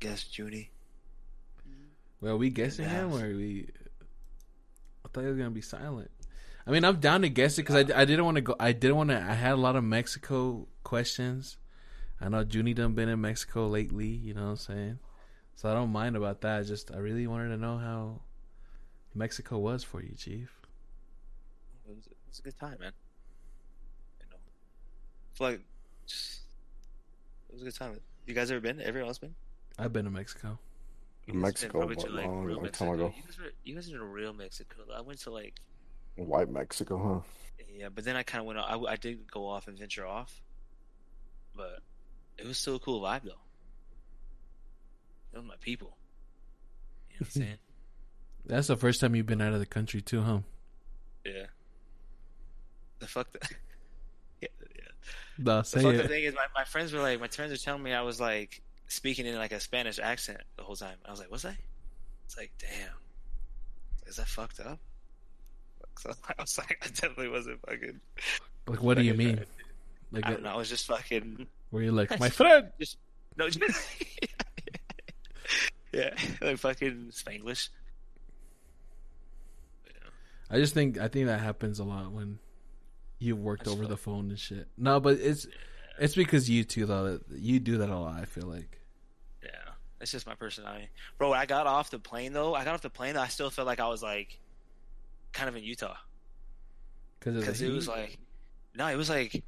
Guess Judy. Well, we guessing Yeah. him or we? I thought he was gonna be silent. I mean, I'm down to guess it because I, I didn't want to go. I didn't want to. I had a lot of Mexico questions. I know Junie done been in Mexico lately. You know what I'm saying? So I don't mind about that. Just I really wanted to know how Mexico was for you, Chief. It was, it was a good time, man. You know, it's like just, it was a good time. You guys ever been? Everyone else been? I've been to Mexico. You guys been Mexico, probably but to, like, long, long Mexico. time ago. You guys, were, you guys are in real Mexico. I went to like White Mexico, huh? yeah, but then I kind of went. I, I did go off and venture off, but it was still a cool vibe though. Those were my people. You know what I'm saying? That's the first time you've been out of the country too, huh? yeah. The fuck that. yeah, yeah. The up it. thing is, my, my friends were like, my friends were telling me I was like speaking in like a Spanish accent the whole time. I was like, what's that? It's like, damn, is that fucked up? So I was like, I definitely wasn't fucking. Like, what do you mean? Like, I don't uh, know. I was just fucking. were you like my friend? Just no. Just, yeah, like fucking Spanglish. I just think I think that happens a lot when you worked over the phone and shit. No, but it's it's because you two though. You do that a lot. I feel like. Yeah, it's just my personality, bro. When I got off the plane though, I got off the plane. I still felt like I was like, kind of in Utah. Because it was like no it was like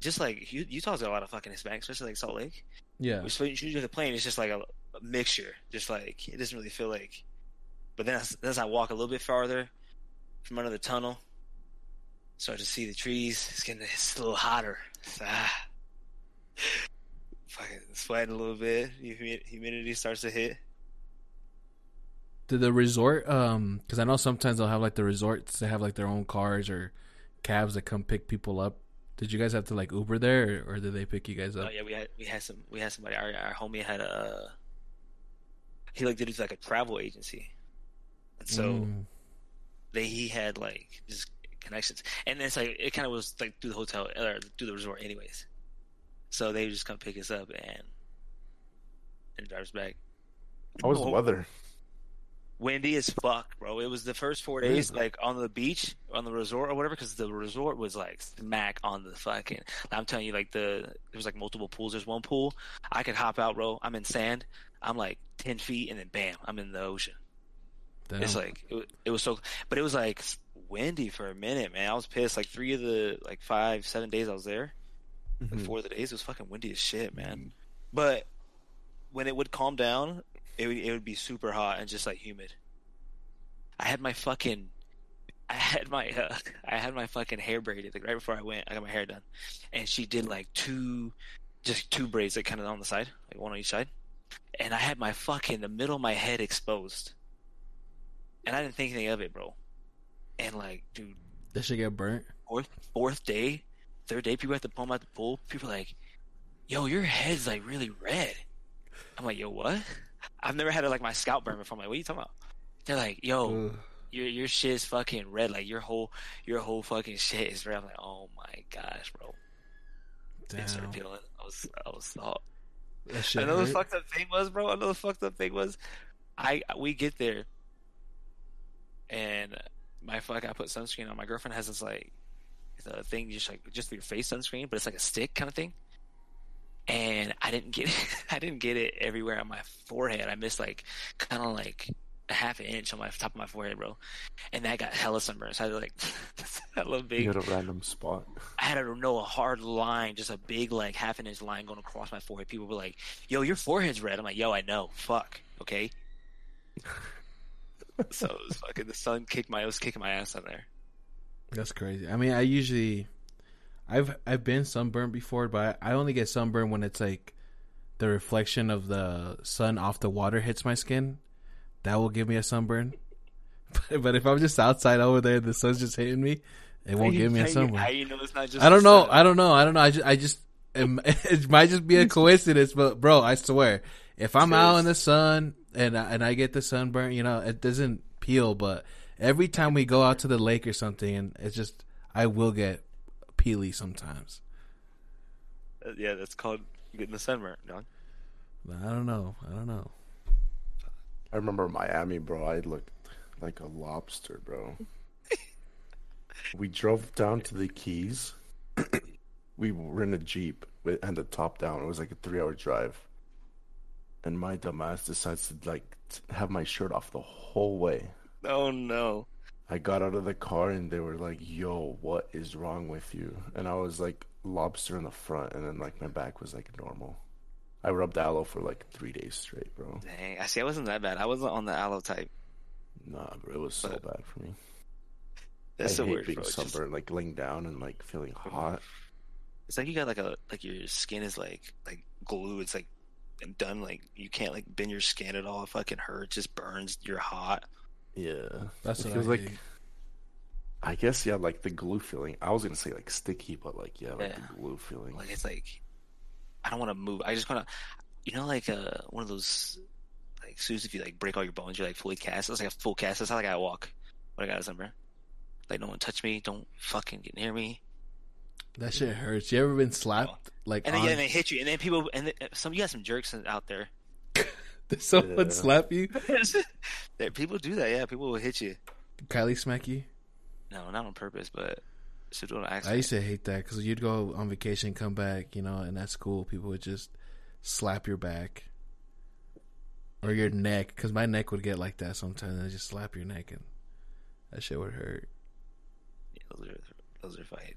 just like utah's got a lot of fucking hispanics especially like salt lake yeah, so when you the plane it's just like a, a mixture just like it doesn't really feel like but then as, as i walk a little bit farther from under the tunnel start to see the trees it's getting it's a little hotter It's, ah, fucking sweating a little bit humidity starts to hit did the resort? Um, because I know sometimes they'll have like the resorts. They have like their own cars or cabs that come pick people up. Did you guys have to like Uber there, or, or did they pick you guys up? Oh yeah, we had we had some we had somebody. Our our homie had a he like did it like a travel agency, and so Mm. they he had like just connections, and it's like it kind of was like through the hotel or through the resort, anyways. So they just come pick us up and and drive us back. How was the weather? Windy as fuck, bro. It was the first four days like on the beach, on the resort or whatever, because the resort was like smack on the fucking. I'm telling you, like the there was like multiple pools. There's one pool I could hop out, bro. I'm in sand. I'm like ten feet, and then bam, I'm in the ocean. Damn. It's like it, it was so, but it was like windy for a minute, man. I was pissed. Like three of the like five, seven days I was there, like Mhm. four of the days it was fucking windy as shit, man. But when it would calm down, it would it would be super hot and just like humid. I had my fucking, I had my uh, I had my fucking hair braided like right before I went. I got my hair done, and she did like two, just two braids like kind of on the side, like one on each side, and I had my fucking the middle of my head exposed, and I didn't think anything of it, bro. And like, dude, that should get burnt. fourth fourth day, third day, people to pull them out the pool. People like, "Yo, your head's like really red." I'm like, "Yo, what?" I've never had like my scalp burn before. I'm like, "What are you talking about?" They're like, "Yo, Ugh. your your shit is fucking red. Like your whole your whole fucking shit is red." I'm like, "Oh my gosh, bro!" Started Damn, peeling. I was I was shit Another hurt. fucked up thing was, bro. Another fucked up thing was, I we get there, and my fuck, I put sunscreen on. My girlfriend has this like, the thing just like just for your face sunscreen, but it's like a stick kind of thing. And I didn't get it. I didn't get it everywhere on my forehead. I missed like kind of like a half an inch on my top of my forehead, bro. And that got hella sunburned. So I had like hella big. You had a random spot. I had to know a hard line, just a big like half an inch line going across my forehead. People were like, "Yo, your forehead's red." I'm like, "Yo, I know. Fuck, okay." So it was fucking the sun kicked my it was kicking my ass on there. That's crazy. I mean, I usually, I've I've been sunburned before, but I only get sunburned when it's like the reflection of the sun off the water hits my skin. That will give me a sunburn. But, but if I'm just outside over there, the sun's just hitting me, it won't give me a How you- sunburn. You know it's not just? I don't know. sun? I don't know. I don't know. I just, I just, it might just be a coincidence, but bro, I swear, if I'm out in the sun and I, and I get the sunburn, you know, it doesn't peel. But every time we go out to the lake or something, and it's just, I will get peely sometimes. Uh, yeah, that's called getting the sunburn, dog. I don't know. I don't know. I remember Miami, bro. I looked like a lobster, bro. we drove down to the Keys. we were in a Jeep with, and the top down. It was like a three hour drive. And my dumbass decides to like have my shirt off the whole way. Oh no. I got out of the car and they were like, "Yo, what is wrong with you?" And I was like, "Lobster in the front," and then like my back was like normal. I rubbed aloe for like three days straight, bro. Dang, I see. I wasn't that bad. I wasn't on the aloe type. Nah, bro, it was so But- bad for me. That's I hate weird, being bro. It's just- sunburned, like laying down and like feeling hot. It's like you got like a like your skin is like like glue. It's like done. Like you can't like bend your skin at all. It fucking hurts. Just burns. You're hot. Yeah, That's what feels I like. hate. I guess yeah, like the glue feeling. I was gonna say like sticky, but like yeah, like Yeah. the glue feeling. Like it's like I don't want to move. I just want to, you know, like uh one of those like as soon as if you like break all your bones, you're like fully cast. It's like a full cast. That's how like I walk What I got a sunburn. Like no one touch me. Don't fucking get near me. That shit hurts. You ever been slapped like And then, on? yeah, and they hit you. And then people and then, some you got some jerks out there. Did someone Yeah. slap you? That people do that. Yeah, people will hit you. Kylie smack you? No, not on purpose, but to do an I used to hate that because you'd go on vacation, come back, you know, and at school people would just slap your back or your neck because my neck would get like that sometimes. They just slap your neck and that shit would hurt. Yeah, those are those are fighting.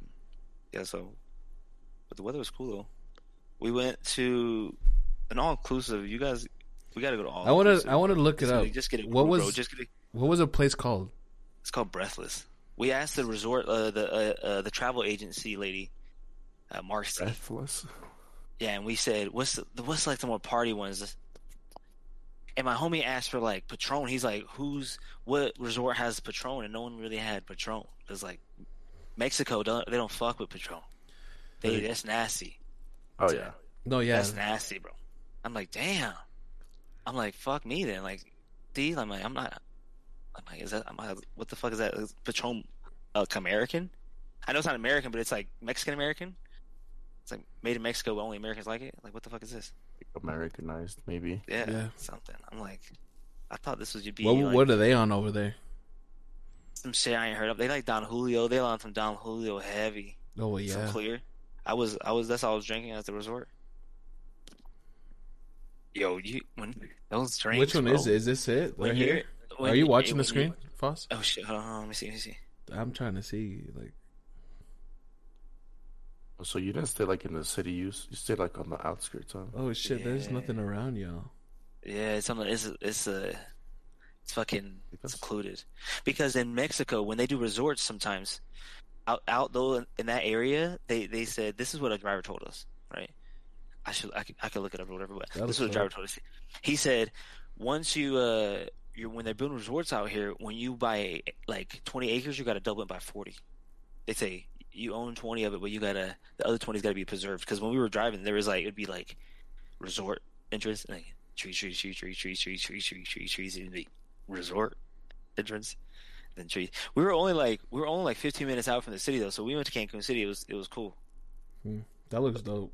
Yeah, so but the weather was cool though. We went to an all inclusive. You guys, we got to go to all. I wanted, inclusive. I wanted to look it Just, up. just get it. What bro. was- Just get it. What was a place called? It's called Breathless. We asked the resort, uh, the uh, uh, the travel agency lady, uh, Marcy. Breathless. Yeah, and we said, "What's the, what's like the more party ones?" And my homie asked for like Patron. He's like, "Who's what resort has Patron?" And no one really had Patron. It's like Mexico don't they don't fuck with Patron. They Really? that's nasty. Oh yeah. No, yeah, That's nasty, bro. I'm like, damn. I'm like, fuck me then. Like, D. I'm like, I'm not. I'm like, is that? I'm like, what the fuck is that? Is Patron, uh, American? I know it's not American, but it's like Mexican American. It's like made in Mexico, but only Americans like it. Like, what the fuck is this? Americanized, maybe. Yeah, Yeah. something. I'm like, I thought this would be What like, what are they on over there? Some shit I ain't heard of. They like Don Julio. They on some Don Julio heavy. Oh well, Some yeah. clear. I was, I was. That's all I was drinking at the resort. Yo, you when those drinks. Which one bro, is it? Is this it? When Right you're, here? when Are you you- watching when the screen, you- Foss? oh shit! Hold on, hold on, let me see. Let me see. I'm trying to see. Like, oh, So you didn't stay like in the city. You you stayed like on the outskirts, huh? oh shit, there's nothing around y'all. Yeah, it's something. It's it's a it's fucking Because- secluded because in Mexico when they do resorts sometimes out out though in, in that area they they said this is what a driver told us right. I should I could, I could look it up or whatever, but this is what a driver told us. He said once you uh you're when they're building resorts out here when you buy like 20 acres you got to double it by 40. They say you own 20 of it, but you gotta the other 20's got to be preserved because when we were driving there was like it'd be like resort entrance like trees, trees, trees, trees, trees, trees, trees, trees, trees, trees, and the resort entrance, then trees. We were only like we were only like 15 minutes out from the city though, so we went to Cancun City. It was it was cool. Hmm. That looks dope.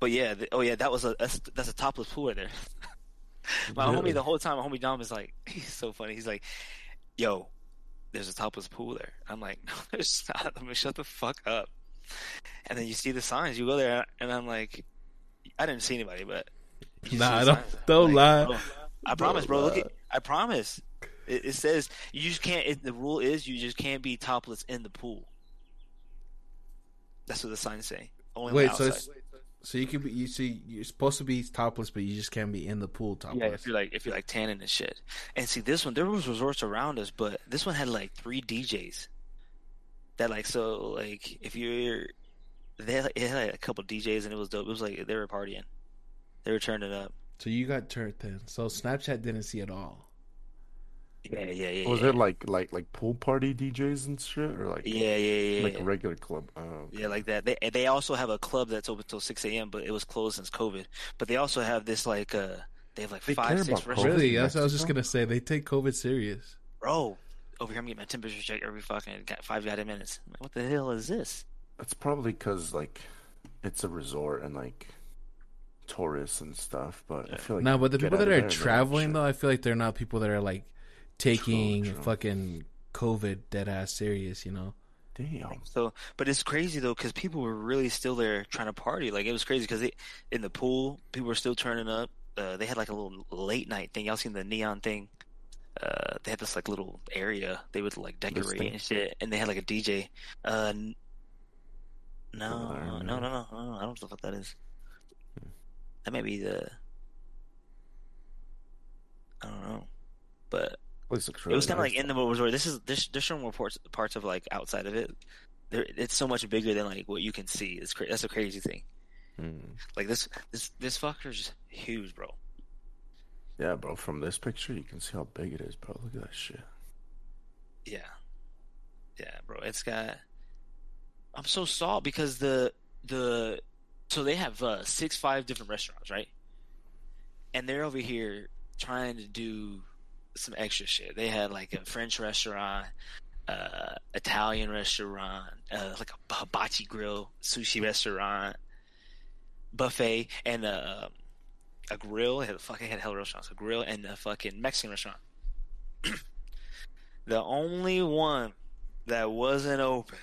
But yeah, the, oh yeah, that was a that's, that's a topless pool right there. my Really? homie the whole time, my homie Dom is like, he's so funny. He's like, "Yo, there's a topless pool there." I'm like, "No, there's not." I'm like, "Shut the fuck up." And then you see the signs. You go there, and I'm like, I didn't see anybody, but Nah, don't- don't Like, lie. bro, I promise, bro. Look, at, I promise. It, it says you just can't. It, the rule is you just can't be topless in the pool. That's what the signs say. Only Wait, so outside. it's, so you can be you see you're supposed to be topless, but you just can't be in the pool topless. Yeah, if you're like if you're like tanning and shit. And see this one, there was resorts around us, but this one had like three DJs. That like so like if you're they had, it had like a couple DJs and it was dope. It was like they were partying, they were turning up. So you got turned then. So Snapchat didn't see it all. Yeah, yeah, yeah. Was yeah. it like like like pool party DJs and shit, or like Yeah, yeah, yeah. like yeah. a regular club? Oh, okay. Yeah, like that. They they also have a club that's open till six a.m. But it was closed since COVID. But they also have this like uh they have like They five six restaurants. Really? That's what I was just gonna say. They take COVID serious. Bro, over here. I'm getting my temperature checked every fucking got five goddamn minutes. Like, what the hell is this? That's probably because like it's a resort and like tourists and stuff. But I feel like no, but the people that are traveling though, I feel like they're not people that are like taking True, true. fucking COVID dead ass serious. You know? damn. So, but it's crazy though because people were really still there trying to party. Like it was crazy because in the pool, people were still turning up. Uh, they had like a little late night thing. Y'all seen the neon thing? Uh, they had this like little area they would like decorate and shit, and they had like a DJ. Uh, no, no, no, no, no, no, I don't know what that is. That might be the. I don't know, but Looks it was kind of nice, like in the resort. This is this. There's some reports parts of like outside of it. There, it's so much bigger than like what you can see. It's cra- that's a crazy thing. though. Mm. Like this this this fucker's huge, bro. Yeah, bro. From this picture, you can see how big it is, bro. Look at that shit. Yeah, yeah, bro. It's got. I'm so salt because the the so they have uh, six five different restaurants, right? And they're over here trying to do some extra shit. They had like a French restaurant, uh, Italian restaurant, uh, like a hibachi grill, sushi restaurant, buffet, and uh, a grill. They had fucking had hell restaurants, a grill, and a fucking Mexican restaurant. the only one that wasn't open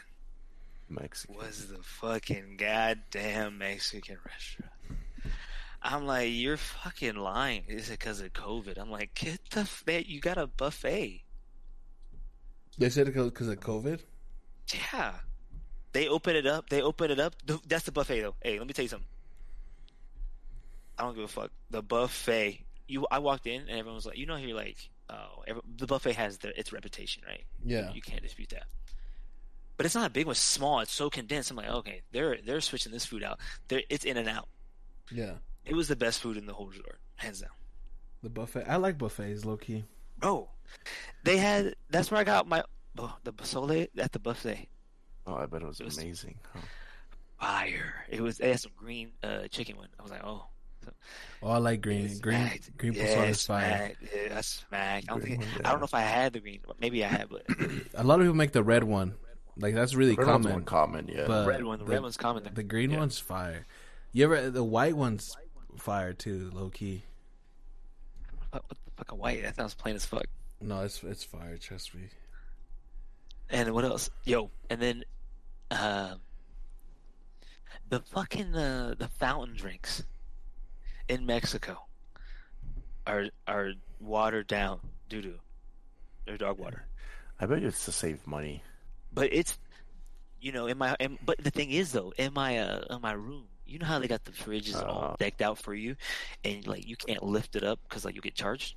Mexican. was the fucking goddamn Mexican restaurant. I'm like, you're fucking lying. Is it because of COVID? I'm like, get the f- man, you got a buffet. They said it because of COVID. Yeah, they open it up. They open it up. That's the buffet though. Hey, let me tell you something. I don't give a fuck. The buffet. You, I walked in and everyone was like, you know, you're like, oh, every, the buffet has their, its reputation, right? Yeah. You can't dispute that. But it's not a big one. It's small. It's so condensed. I'm like, okay, they're they're switching this food out. They're, it's in and out. Yeah. It was the best food in the whole resort, hands down. The buffet. I like buffets, low key. Bro, they had. That's where I got my oh, the pozole at the buffet. Oh, I bet it was, It was- amazing. Huh? Fire! It was. They had some green uh, chicken one. I was like, oh, Oh, I like green. it's Green. smacked. Green yeah, pozole it's is fire. smacked. Yeah, that's smack. I don't Green think. I don't know if I had the green. Maybe I had, but A lot of people make the red one. Like that's really Red common. more common, yeah. But red one. The, the- red one's common. The green Yeah. one's fire. You ever the white one's fire too, low key. What, what the fuck a white? That sounds plain as fuck. No, it's it's fire. Trust me. And what else? Yo, and then um the fucking uh, the fountain drinks in Mexico are are watered down doo doo. They're dog water. I bet you it's to save money. But it's you know, in my in, but the thing is though, in my uh in my room, you know how they got the fridges all Uh. decked out for you and like you can't lift it up cuz like you get charged.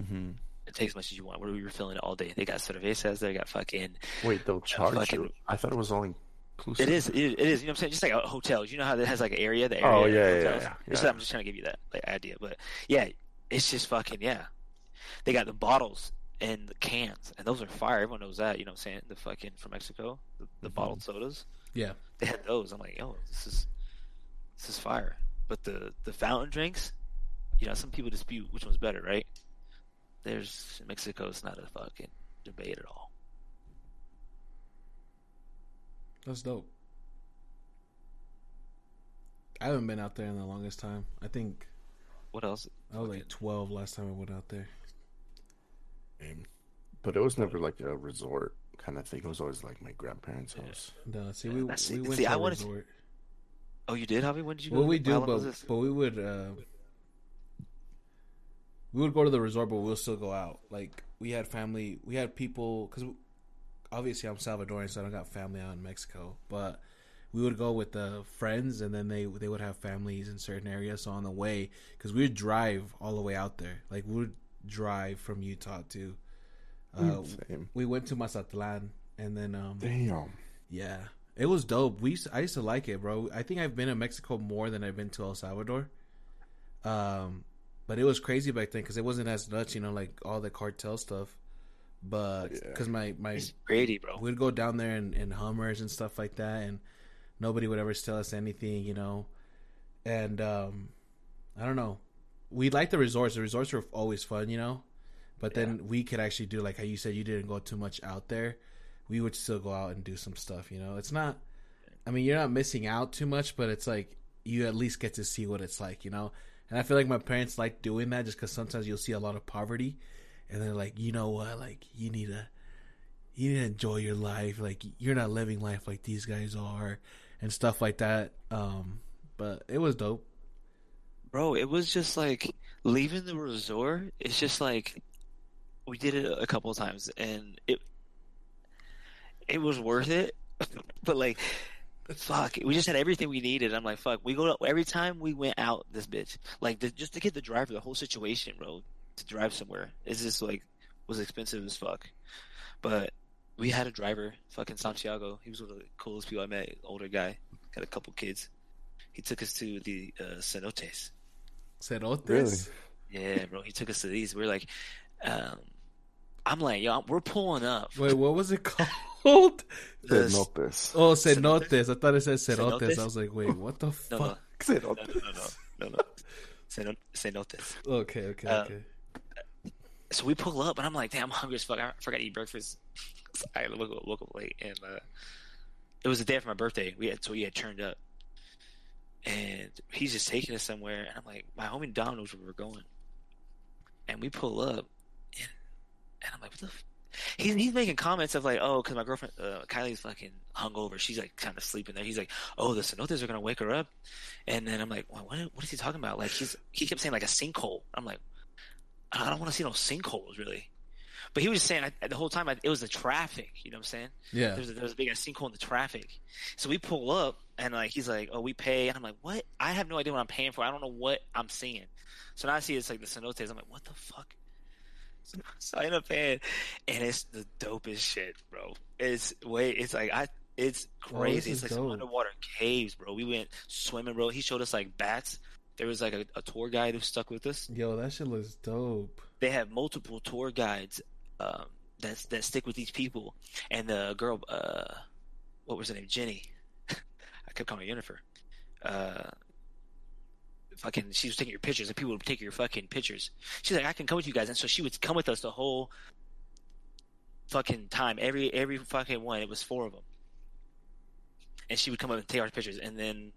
Mm-hmm. It takes as much as you want. What are we refilling it all day? They got cervezas, they got fucking Wait, they'll charge fucking- you. I thought it was only. inclusive. It is. It is. It is. You know what I'm saying? Just like a hotels. You know how it has like an area. The area. Oh, of yeah, yeah, yeah, Just- I'm just trying to give you that like idea, but yeah, it's just fucking yeah. They got the bottles and the cans, and those are fire. Everyone knows that. You know what I'm saying? The fucking from Mexico, the, the Mhm. bottled sodas. Yeah. They had those. I'm like, yo, this is this is fire. But the the fountain drinks, you know, some people dispute which one's better, right? There's Mexico. It's not a fucking debate at all. That's dope. I haven't been out there in the longest time. I think What else? I was like twelve last time I went out there. But it was never like a resort kind of thing. It was always like my grandparents' house. No, see, Yeah, we that's- we went see, to I a wanted to- resort. Oh, you did, Javi? When did you? Well, go? we How do, but this? but we would uh, we would go to the resort, but we'll still go out. Like we had family, we had people because obviously I'm Salvadorian, so I don't got family out in Mexico. But we would go with the friends, and then they they would have families in certain areas. So on the way, because we would drive all the way out there, like we would drive from Utah to. Uh, Same. we went to Mazatlan, and then um, Damn. yeah, it was dope. We used to- I used to like it, bro. I think I've been in Mexico more than I've been to El Salvador. Um, but it was crazy back then because it wasn't as nuts, you know, like all the cartel stuff. But Yeah. because my my It's Grady, bro. we'd go down there in, in Hummers and stuff like that, and nobody would ever tell us anything, you know. And um, I don't know. We like the resorts. The resorts are always fun, you know. But then we could actually do like how you said you didn't go too much out there. We would still go out and do some stuff. You know, it's not. I mean, you're not missing out too much, but it's like you at least get to see what it's like. You know, and I feel like my parents like doing that just because sometimes you'll see a lot of poverty, and they're like, you know what, like you need to, you need to enjoy your life. Like you're not living life like these guys are, and stuff like that. Um, but it was dope. Bro, it was just like leaving the resort. It's just like we did it a couple times, and it it was worth it. but like, fuck, we just had everything we needed. I'm like, fuck, we go to, every time we went out this bitch, like the, just to get the driver, the whole situation, bro, to drive somewhere is just like was expensive as fuck. But we had a driver, fucking Santiago. He was one of the coolest people I met. Older guy, got a couple kids. He took us to the uh, cenotes. Cerotes. Really? Yeah, bro. He took us to these. We're like, um, I'm like, yo, we're pulling up. Wait, what was it called? The- Cenotes. Oh, cenotes. I thought it said cerotes. Cenotes? I was like, wait, what the no, fuck? no, Cenotes. no, no, no, no, no. Ceno- Cenotes. Okay, okay, Uh, okay. So we pull up, and I'm like, damn, I'm hungry as fuck. I forgot to eat breakfast. I woke up, woke up late, and uh, it was the day after my birthday. We had so we had turned up, and he's just taking us somewhere, and I'm like, my homie Dom knows where we're going, and we pull up, and, and I'm like, what the. F-? He's, he's making comments of like, oh, because my girlfriend uh, Kylie's fucking hungover. She's like kind of sleeping there. He's like, oh, the cenotes are gonna wake her up, and then I'm like, well, what, what is he talking about? Like he's he kept saying like a sinkhole. I'm like, I don't want to see no sinkholes really. But he was just saying I, the whole time I, it was the traffic. You know what I'm saying? Yeah. There's a, there was a big ass sinkhole in the traffic. So we pull up and like he's like, "Oh, we pay." And I'm like, "What? I have no idea what I'm paying for. I don't know what I'm seeing." So now I see it's like the cenotes. I'm like, "What the fuck?" I end up and it's the dopest shit, bro. It's way. It's like I. It's Oh, crazy. is it's like some underwater caves, bro. We went swimming, bro. He showed us like bats. There was like a, a tour guide who stuck with us Yo, that shit looks dope. they have multiple tour guides um, that that stick with these people. And the girl, uh, what was her name? Jenny. I kept calling her Jennifer. Uh, fucking, she was taking your pictures, and people would take your fucking pictures. She's like, I can come with you guys, and so she would come with us the whole fucking time. Every every fucking one. It was four of them, and she would come up and take our pictures, and then.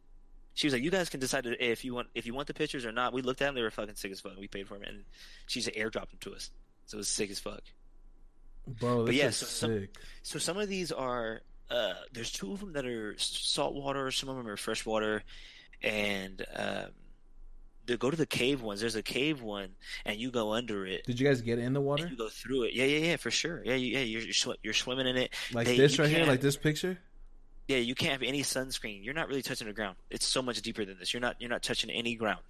She was like, "You guys can decide if you want if you want the pictures or not." We looked at them; they were fucking sick as fuck. We paid for them, and she's airdropped them to us. So it was sick as fuck. Bro, But yeah, so some- sick. So some of these are uh, there's two of them that are saltwater, some of them are freshwater, and um, to go to the cave ones. There's a cave one, and you go under it. Did you guys get in the And water? you go through it. Yeah, yeah, yeah, for sure. Yeah, you, yeah, you're you're, sw- you're swimming in it. Like they- this right here? Like this picture? Yeah, you can't have any sunscreen. You're not really touching the ground. It's so much deeper than this. You're not you're not touching any ground.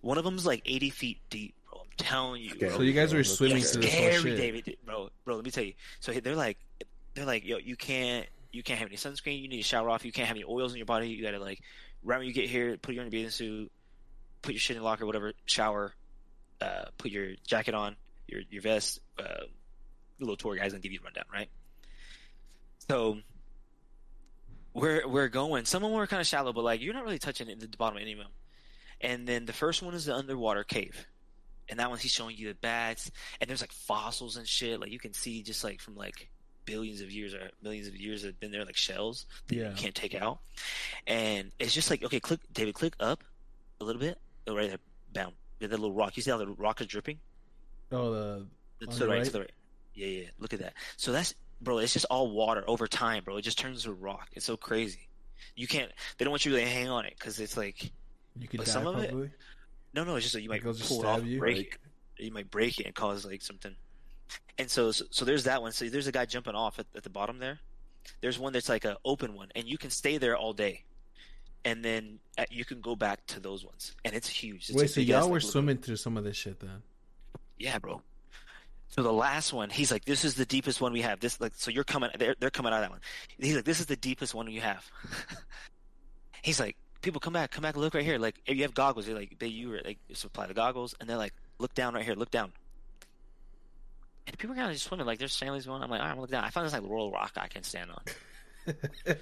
One of them's like 80 feet deep, bro. I'm telling you. Okay. bro. So you guys were That's swimming It's to this whole scary, shit. David, bro. Bro, let me tell you. So they're like, they're like, yo, you can't, you can't have any sunscreen. You need to shower off. You can't have any oils in your body. You gotta like, right when you get here, put you in a bathing suit, put your shit in the locker, whatever. Shower, uh, put your jacket on, your your vest. Uh, the little tour guys gonna give you a rundown, right? So. We're, we're going. Some of them were kind of shallow, but like you're not really touching it, the bottom of any of them. And then the first one is the underwater cave and that one he's showing you the bats and there's like fossils and shit like you can see just like from like billions of years or millions of years that have been there like shells that Yeah. you can't take out and it's just like okay click david click up a little bit oh, right there bound that little rock you see how the rock is dripping Oh, the to the right, right? to the right yeah yeah look at that so that's bro it's just all water over time bro it just turns to rock it's so crazy you can't they don't want you to like, hang on it because it's like you could die some of it- probably. no, no, it's just that you might pull it off, you? break Like- it. You might break it and cause like something. And so, so, so there's that one. So there's a guy jumping off at, at the bottom there. There's one that's like a open one, and you can stay there all day, and then uh, you can go back to those ones, and it's huge. It's Wait, so y'all were swimming through some of this shit then? Yeah, bro. So the last one, he's like, "This is the deepest one we have." This like, so you're coming, they're they're coming out of that one. He's like, "This is the deepest one you have." he's like, "People, come back, come back, look right here. Like, if you have goggles, they're like, they you were like supply the goggles, and they're like, look down right here, look down." And people are kind of just swimming like there's families going. I'm like, all right, I'm look down. I found this like royal rock I can stand on,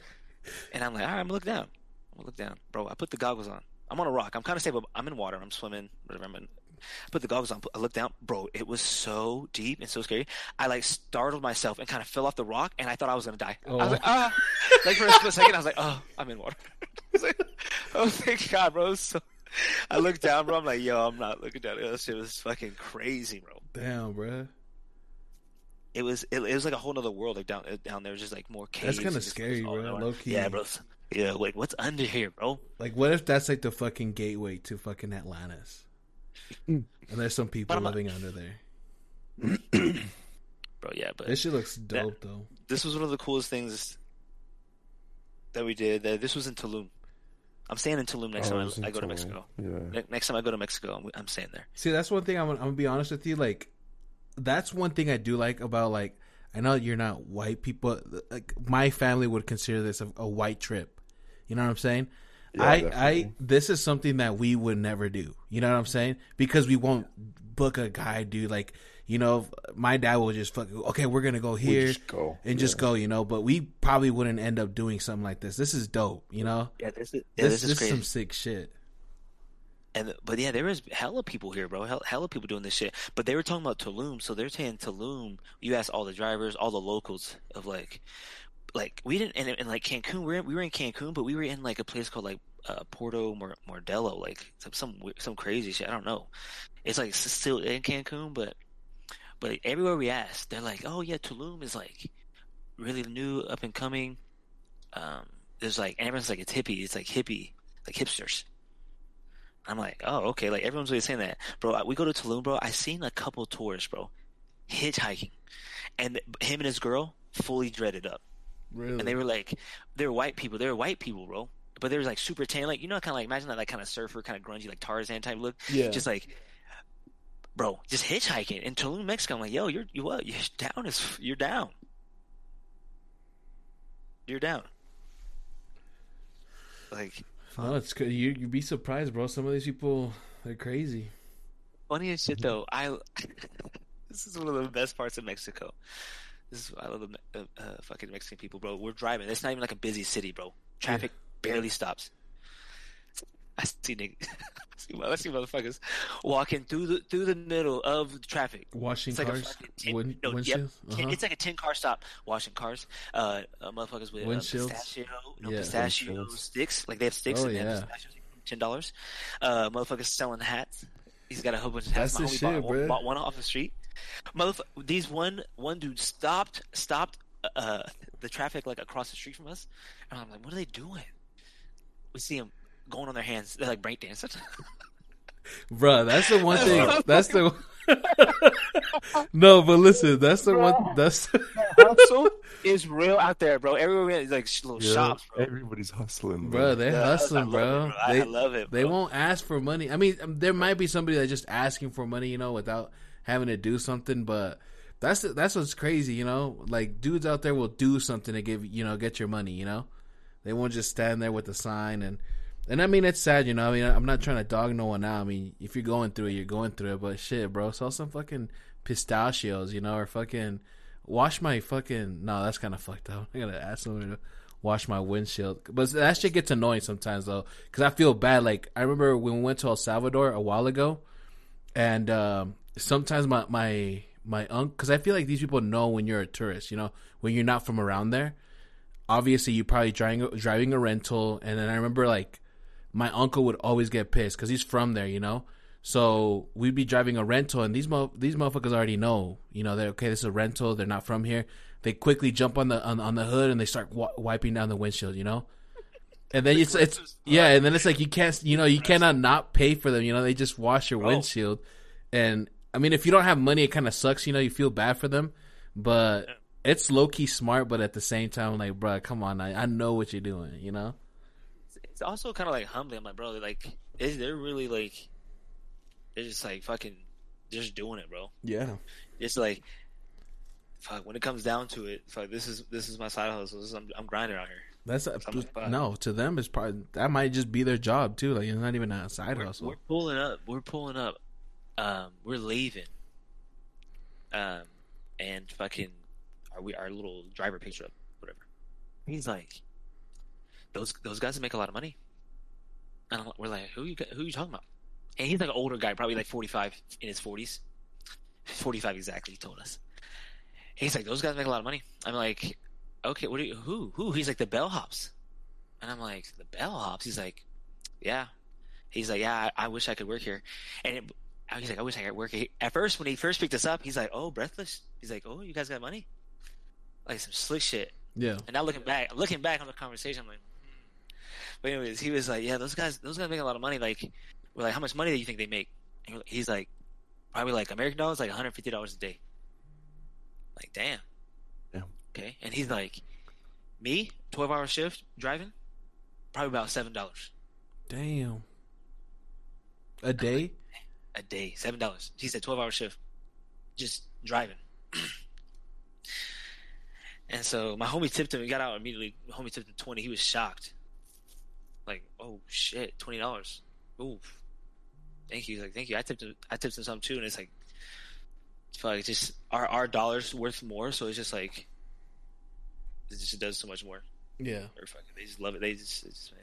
and I'm like, all right, I'm gonna look down. Gonna look down, bro. I put the goggles on. I'm on a rock. I'm kind of safe, I'm in water. I'm swimming. Whatever. I'm in. I put the goggles on. I looked down, bro. It was so deep and so scary. I like startled myself and kind of fell off the rock, and I thought I was gonna die. I was Oh. like, ah, like for a split second, I was like, oh, I'm in water. I was like, oh, thank God, bro. So I looked down, bro. I'm like, yo, I'm not looking down. That shit was fucking crazy, bro. Damn, bro. It was it, it was like a whole other world like down down there, Was just like more caves. That's kinda scary, bro, low-key. Yeah, bro. Yeah, like what's under here, bro? Like, what if that's like the fucking gateway to fucking Atlantis? and there's some people But I'm not- living under there. Bro, yeah, but This shit looks dope, though. this was one of the coolest things that we did. That this was in Tulum. I'm staying in Tulum next Oh, time it was in I, I go to Mexico. Yeah. Next time I go to Mexico, I'm, I'm staying there. See, that's one thing I'm, I'm gonna be honest with you. Like, that's one thing I do like about like. I know you're not white people. Like my family would consider this a, a white trip. You know what I'm saying? Yeah, I, I, this is something that we would never do. You know what I'm saying? Because we won't book a guy, dude. Like, you know, my dad will just fuck. Okay, we're gonna go We here just go. and just go. You know, but we probably wouldn't end up doing something like this. This is dope. You know, Yeah, this is yeah, this, this, is crazy. some sick shit. And but yeah, there is hella people here, bro. Hell, hella people doing this shit. But they were talking about Tulum, so they're saying Tulum. You ask all the drivers, all the locals of like, like we didn't and, in like Cancun. We were in, we were in Cancun, but we were in like a place called like uh, Porto Mor- Mordello, like some some some crazy shit. I don't know. It's like still in Cancun, but but everywhere we asked, they're like, oh yeah, Tulum is like really new, up and coming. Um, there's like everyone's like it's hippie. It's like hippie, like hipsters. I'm like, oh, okay. Like everyone's really saying that, bro. We go to Tulum, bro. I seen a couple tourists, bro, hitchhiking, and him and his girl fully dreaded up, Really? and they were like, they're white people. They're white people, bro. But they were like super tan, like you know, kind of like imagine that like kind of surfer, kind of grungy, like Tarzan type look. yeah. Just like, bro, just hitchhiking in Tulum, Mexico. I'm like, yo, you're you what? You're down as you're down. You're down. Like no, it's good. You you'd be surprised, bro. Some of these people they're crazy. Funny as shit though. I this is one of the best parts of Mexico. This is I love the uh, uh, fucking Mexican people, bro. We're driving. It's not even like a busy city, bro. Traffic barely stops. I see nigg- I see, motherfuckers walking through the through the middle of the traffic. Washing like cars, tin, wind, no, yep, Uh-huh. It's like a ten car stop washing cars. Uh, uh motherfuckers with uh, pistachio, no Yeah. pistachio sticks. Like they have sticks Oh, and they have yeah. pistachios ten dollars. Uh, motherfuckers selling hats. He's got a whole bunch of hats. That's My the homie shit, bought, bruh. bought one off the street. Motherf- these one one dude stopped stopped uh the traffic like across the street from us, and I'm like, what are they doing? We see them going on their hands. They're like breakdancing. Bruh, that's the one thing. That's the. no, but listen, that's the one. That's hustle is real out there, bro. Everywhere we is like little Yeah, shops, bro. Everybody's hustling, bro. They're Yeah, hustling, love bro. it, bro. I- They I love it, They won't ask for money. I mean, um, there might be somebody that's just asking for money, you know, without having to do something. But that's that's what's crazy, you know. Like dudes out there will do something to give you know get your money, you know. They won't just stand there with the sign and and I mean it's sad, you know. I mean I'm not trying to dog no one out. I mean if you're going through it, you're going through it. But shit, bro, sell some fucking pistachios, you know, or fucking wash my fucking. No, that's kind of fucked up. I gotta ask someone to wash my windshield. But that shit gets annoying sometimes though, because I feel bad. Like I remember when we went to El Salvador a while ago, and um, sometimes my my my uncle, because I feel like these people know when you're a tourist. You know, when you're not from around there. Obviously, you're probably driving driving a rental, and then I remember like my uncle would always get pissed because he's from there, you know. So we'd be driving a rental, and these mo- these motherfuckers already know, you know, they're okay. This is a rental. They're not from here. They quickly jump on the on, on the hood and they start wa- wiping down the windshield, you know. And then it's it's yeah, and then it's like you can't, you know, you cannot not pay for them. You know, they just wash your Bro. windshield, and I mean, if you don't have money, it kind of sucks. You know, you feel bad for them, but it's low key smart. But at the same time, like, bro, come on, I, I know what you're doing. You know. It's also kind of like humbling. I'm like, bro, like, is they're really like, they're just like fucking, just doing it, bro. Yeah. It's like, fuck. When it comes down to it, fuck. This is this is my side hustle. This is, I'm, I'm grinding out here. That's a, like no to them. It's probably that might just be their job too. Like it's not even a side We're, hustle. we're pulling up. We're pulling up. Um, we're leaving. Um, and fucking, our we our little driver picks up, whatever. He's like, those those guys make a lot of money. And we're like, who you who you talking about? and he's like an older guy, probably like forty five in his forties, forty five exactly. He told us. He's like, those guys make a lot of money. I'm like, okay, what do you? Who? Who? He's like the bellhops, and I'm like, the bellhops. He's like, yeah. He's like, yeah, I, I wish I could work here, and it, he's like, I wish I could work here. At first, when he first picked us up, he's like, oh, breathless. He's like, oh, you guys got money, like some slick shit. Yeah. And now looking back, looking back on the conversation, I'm like. But anyways, he was like, yeah, those guys, those guys make a lot of money. Like, we're like, how much money do you think they make? And he's like, probably like American dollars, like 150 dollars a day. Like, damn. Yeah. Okay. And he's like, me, 12 hour shift driving, probably about seven dollars Damn. A day? a day, seven dollars. He said 12 hour shift, just driving. and so my homie tipped him. He got out immediately. My homie tipped him 20. He was shocked. Like, oh shit, twenty dollars. Ooh, thank you. He's like, thank you. I tipped him. I tipped him some too, and it's like, fuck, it's just our our dollars worth more. So it's just like, it just does so much more. Yeah. Or fucking, they just love it. They just, it's just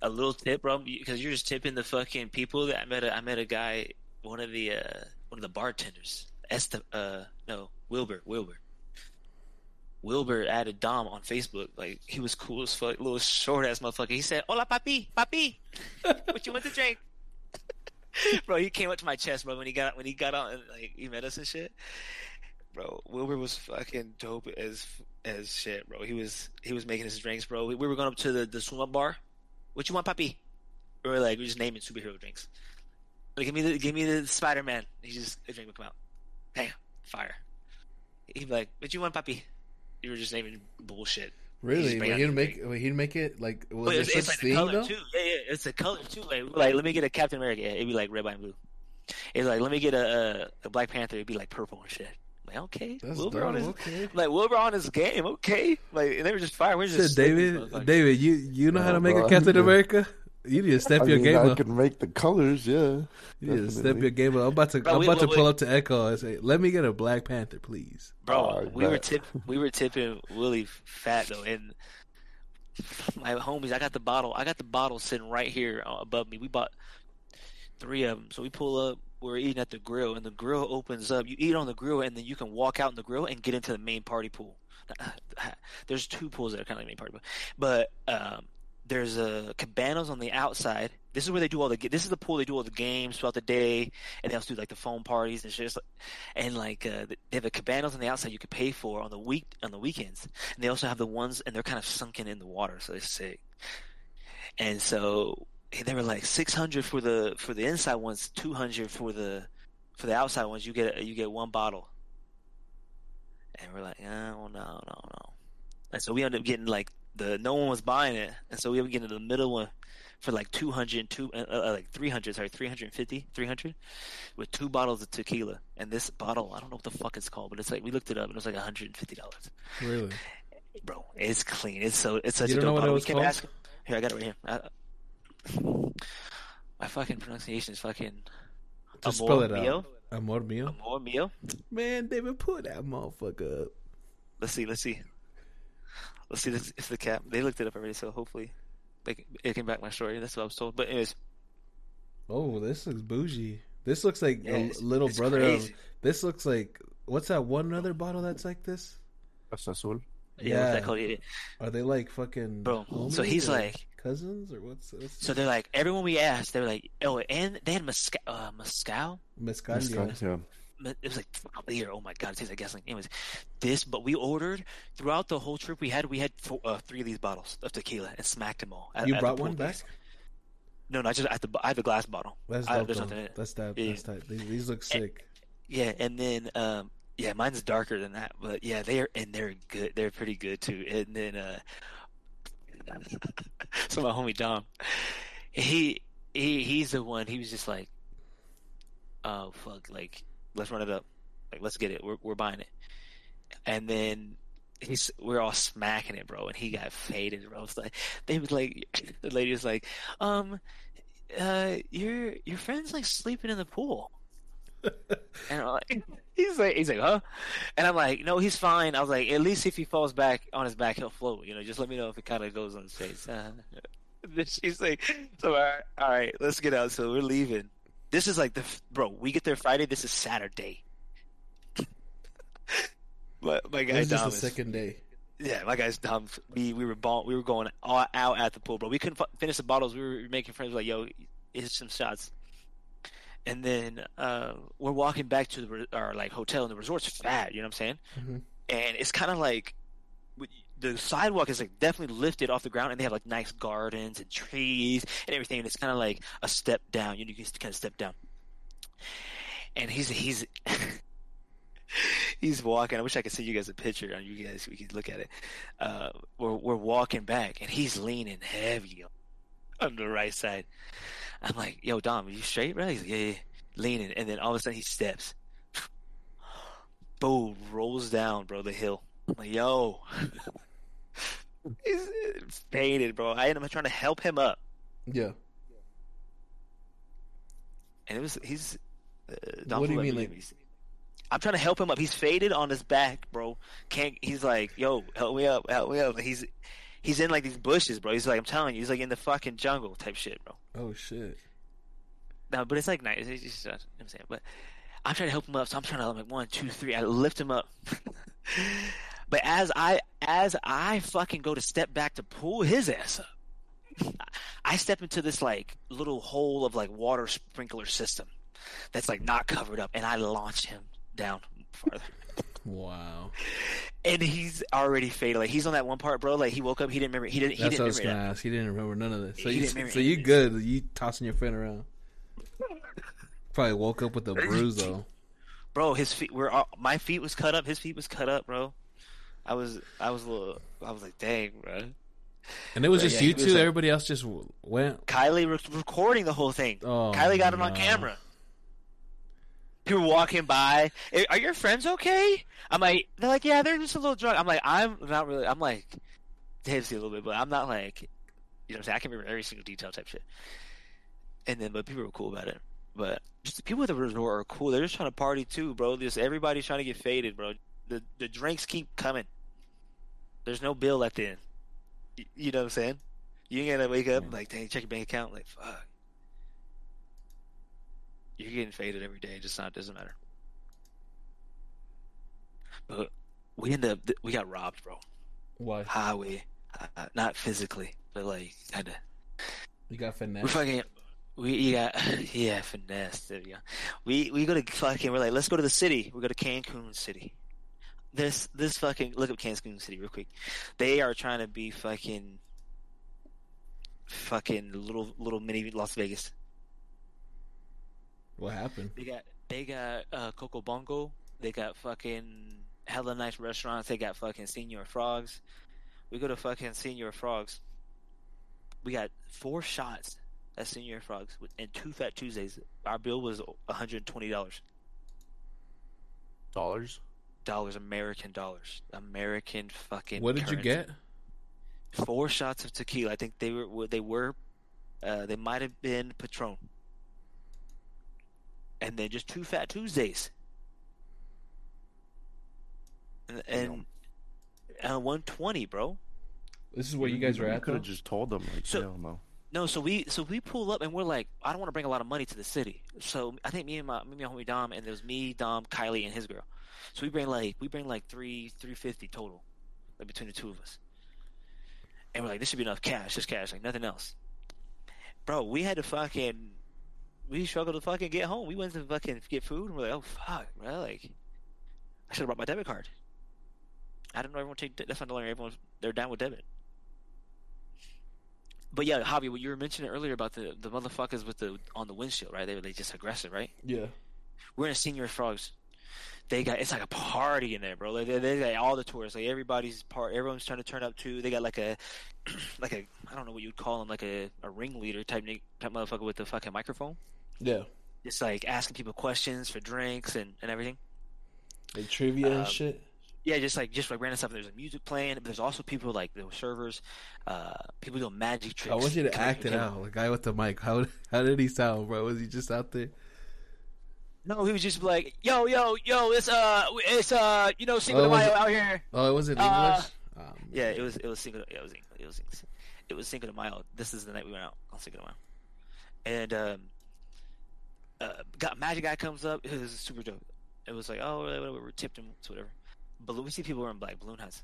a little tip, bro, because you're just tipping the fucking people. That I met a I met a guy, one of the uh one of the bartenders, Esta, uh, no, Wilbur, Wilbur. Wilbur added Dom on Facebook. Like he was cool as fuck, little short ass motherfucker. He said, "Hola, papi, papi, what you want to drink?" bro, he came up to my chest, bro. When he got when he got on, like he met us and shit. Bro, Wilbur was fucking dope as as shit, bro. He was he was making his drinks, bro. We, we were going up to the the swim up bar. What you want, papi? We like we are just naming superhero drinks. Like, give me the give me the Spider Man. He just a drink would come out. Bam, fire. He'd be like, "What you want, papi?" You were just naming bullshit. Really? bring he'd the make wait, he'd make it like was But it's, it's like the color though? too. Yeah, yeah, it's a color too. Like, like, let me get a Captain America. Yeah, it'd be like red, white, and blue. It's like, let me get a, a, a Black Panther. It'd be like purple and shit. I'm like, okay, That's Wilbur dope. on his, Okay. like Wilbur on his game. Okay, like and they were just fire. We're just slick, David. David, you you know how to make bro, a I Captain America? You need to step I your mean, game I up. can make the colors, yeah. You need to step your game up. I'm about to Bro, I'm we- about to pull we- up to Echo and say, "Let me get a Black Panther, please." bro. Oh, I we were bet. tip, we were tipping Willie fat though, and my homies. I got the bottle. I got the bottle sitting right here uh, above me. We bought three of them. So we pull up. We're eating at the grill, and the grill opens up. You eat on the grill, and then you can walk out in the grill and get into the main party pool. There's two pools that are kind of like main party pool, but um, there's a cabanas on the outside. This is where they do all the. This is the pool they do all the games throughout the day, and they also do like the phone parties and shit. And like uh, they have a cabanas on the outside you could pay for on the week on the weekends, and they also have the ones and they're kind of sunken in the water, so they're sick. And so they were like six hundred for the for the inside ones, two hundred for the for the outside ones. You get you get one bottle, and we're like, oh no no no. And so we ended up getting like the no one was buying it, and so we up getting the middle one for like 200 two, uh, uh, like 300 sorry 350 300 with two bottles of tequila and this bottle i don't know what the fuck it's called but it's like we looked it up and it was like 150 dollars Really? bro it's clean it's so it's such You a don't know dope bottle. was we kept called? asking here i got it right here I, my fucking pronunciation is fucking Just Amor spell it mio? out. Amor mio. Amor mio Man, David, pull that motherfucker up. let's see let's see let's see this, if the cap they looked it up already so hopefully they, can- it came back my story that's what i was told but anyways Oh, this looks bougie. This looks like Yeah, a it's- little it's brother crazy. of. This looks like what's that one other bottle that's like this? That's Azul. yeah, what's that called? Yeah. Are they like fucking Bro, so he's like- cousins or what's, what's So they're like, everyone we asked, they were like, oh, and they had mescal, uh, mescal. mezcal? Mezcal, yeah. It was like clear. Oh my god, it tastes like gasoline. Anyways, this, but we ordered throughout the whole trip. We had we had four, uh, three of these bottles of tequila and smacked them all. at- You at brought one back? place. No, not just at the. I have a glass bottle. That's I- there's though. nothing in it. That's that. Yeah. That's that. These, these look sick. Yeah, and then um, yeah, mine's darker than that, but yeah, they're and they're good. They're pretty good too. And then uh, so my homie Dom, he he he's the one. He was just like, oh fuck, like let's run it up, like let's get it. We're we're buying it. And then he's we're all smacking it, bro, and he got faded, bro. It's like they was like the lady was like, um, uh, your your friend's like sleeping in the pool. And I'm like, he's like, he's like, huh? And I'm like, no, he's fine. I was like, at least if he falls back on his back, he'll float. You know, just let me know if it kind of goes on his face. Uh, she's like, "So all right, all right, let's get out." So we're leaving. This is like the bro. We get there Friday. This is Saturday. but my guy This is Dom just the is- second day. yeah, my guy's dumb. We we were ball, we were going all out at the pool, bro. We couldn't f- finish the bottles. We were making friends. Like, yo, here's some shots. And then uh, we're walking back to the re- our like hotel, and the resort's fat. You know what I'm saying? Mhm. And it's kind of like w- the sidewalk is like definitely lifted off the ground, and they have like nice gardens and trees and everything. And it's kind of like a step down. You know, you can kind of step down. And he's he's he's walking. I wish I could send you guys a picture on you guys. We could look at it. Uh, we're we're walking back, and he's leaning heavy on the right side. I'm like, "Yo, Dom, are you straight, right?" He's like, "Yeah, yeah." Leaning, and then all of a sudden he steps. Boom, rolls down, bro, the hill. I'm like, "Yo." He's faded, bro. I ended up trying to help him up, Yeah. and it was he's. Uh, What do you mean, like-. I'm trying to help him up. He's faded on his back, bro. Can't. He's like, "Yo, help me up, help me up." He's he's in like these bushes, bro. He's like, I'm telling you, he's like in the fucking jungle type shit, bro. Oh shit. No, but it's like nice. It's just, you know I'm saying, but I'm trying to help him up. So I'm trying to like one, two, three. I lift him up. but as I as I fucking go to step back to pull his ass up, I step into this like little hole of like water sprinkler system that's like not covered up, and I launch him down farther. Wow. And he's already faded. Like he's on that one part, bro. Like he woke up, he didn't remember. He didn't. He That's didn't what I was remember gonna ask. He didn't remember none of this. So He you, so you good? You tossing your friend around? Probably woke up with a bruise though. bro. His feet were. all- My feet was cut up. His feet was cut up, bro. I was. I was a little. I was like, dang, bro. And it was But just yeah, you two. like- Everybody else just went. Kylie was recording the whole thing. Oh, Kylie got it on camera. People walking by. "Eh, Are your friends okay? I'm like, they're like, yeah, they're just a little drunk. I'm like, I'm not really. I'm like, tipsy a little bit, but I'm not like, you know, what I'm saying I can remember every single detail type shit. And then, but people were cool about it. But just the people at the resort are cool. They're just trying to party too, bro. Just everybody's trying to get faded, bro. The the drinks keep coming. There's no bill at the end. You know what I'm saying? You ain't gotta wake up like, dang, check your bank account. Like, fuck. You're getting faded every day. Just not doesn't matter. But we end up we got robbed, bro. Why? Highway, uh, not physically, but like kind of. You got We finesse. fucking we got yeah finesse. There we go. We we go to fucking. We're like, let's go to the city. We go to Cancun City. This this fucking look up Kansas City real quick. They are trying to be fucking fucking little little mini Las Vegas. What happened? They got they got uh, Coco Bongo. They got fucking hella nice restaurants. They got fucking Señor Frogs. We go to fucking Señor Frogs. We got four shots at Señor Frogs with- and two Fat Tuesdays. Our bill was one hundred and twenty dollars. Dollars? Dollars, American dollars, American fucking. What did you get? Four shots of tequila. I think they were they were, uh, they might have been Patron. And then just two Fat Tuesdays. And, and uh, one twenty, bro. This is where you guys were at. could have just told them, like, So- no. No, so we so we pull up and we're like, I don't want to bring a lot of money to the city. So I think me and my me and my homie Dom and there was me, Dom, Kylie, and his girl. So we bring like we bring like three three fifty total, like between the two of us. And we're like, this should be enough cash, just cash, like nothing else. Bro, we had to fucking we struggled to fucking get home. We went to fucking get food and we're like, oh fuck, bro, like I should have brought my debit card. I don't know everyone take that's not only everyone they're down with debit. But yeah, Javi, what you were mentioning earlier about the the motherfuckers with the on the windshield, right? They were they just aggressive, right? Yeah. We're in a Señor Frogs. They got it's like a party in there, bro. Like, they, they got all the tourists, like everybody's part. Everyone's trying to turn up too. They got like a like a I don't know what you'd call him, like a a ringleader type ni- type motherfucker with the fucking microphone, Yeah. just like asking people questions for drinks and and everything. Like trivia Um, and shit. Yeah, just like just like random stuff. There's a music playing, but there's also people like the servers, uh, people doing magic tricks. I want you to act it out. The guy with the mic. How how did he sound, bro? Was he just out there? No, he was just like, "Yo, yo, yo, it's uh, it's uh, you know, Cinco de Oh, was Mayo it- out here." Oh, it wasn't Uh, English. Um, Yeah, it was it was Cinco. Yeah, it was it was it was Cinco de Mayo. This is the night we went out on Cinco de Mayo, and um, uh, got magic guy comes up. It was super dope. It was like oh whatever, we were tipped him to whatever. Balloon. We see people wearing black balloon hats,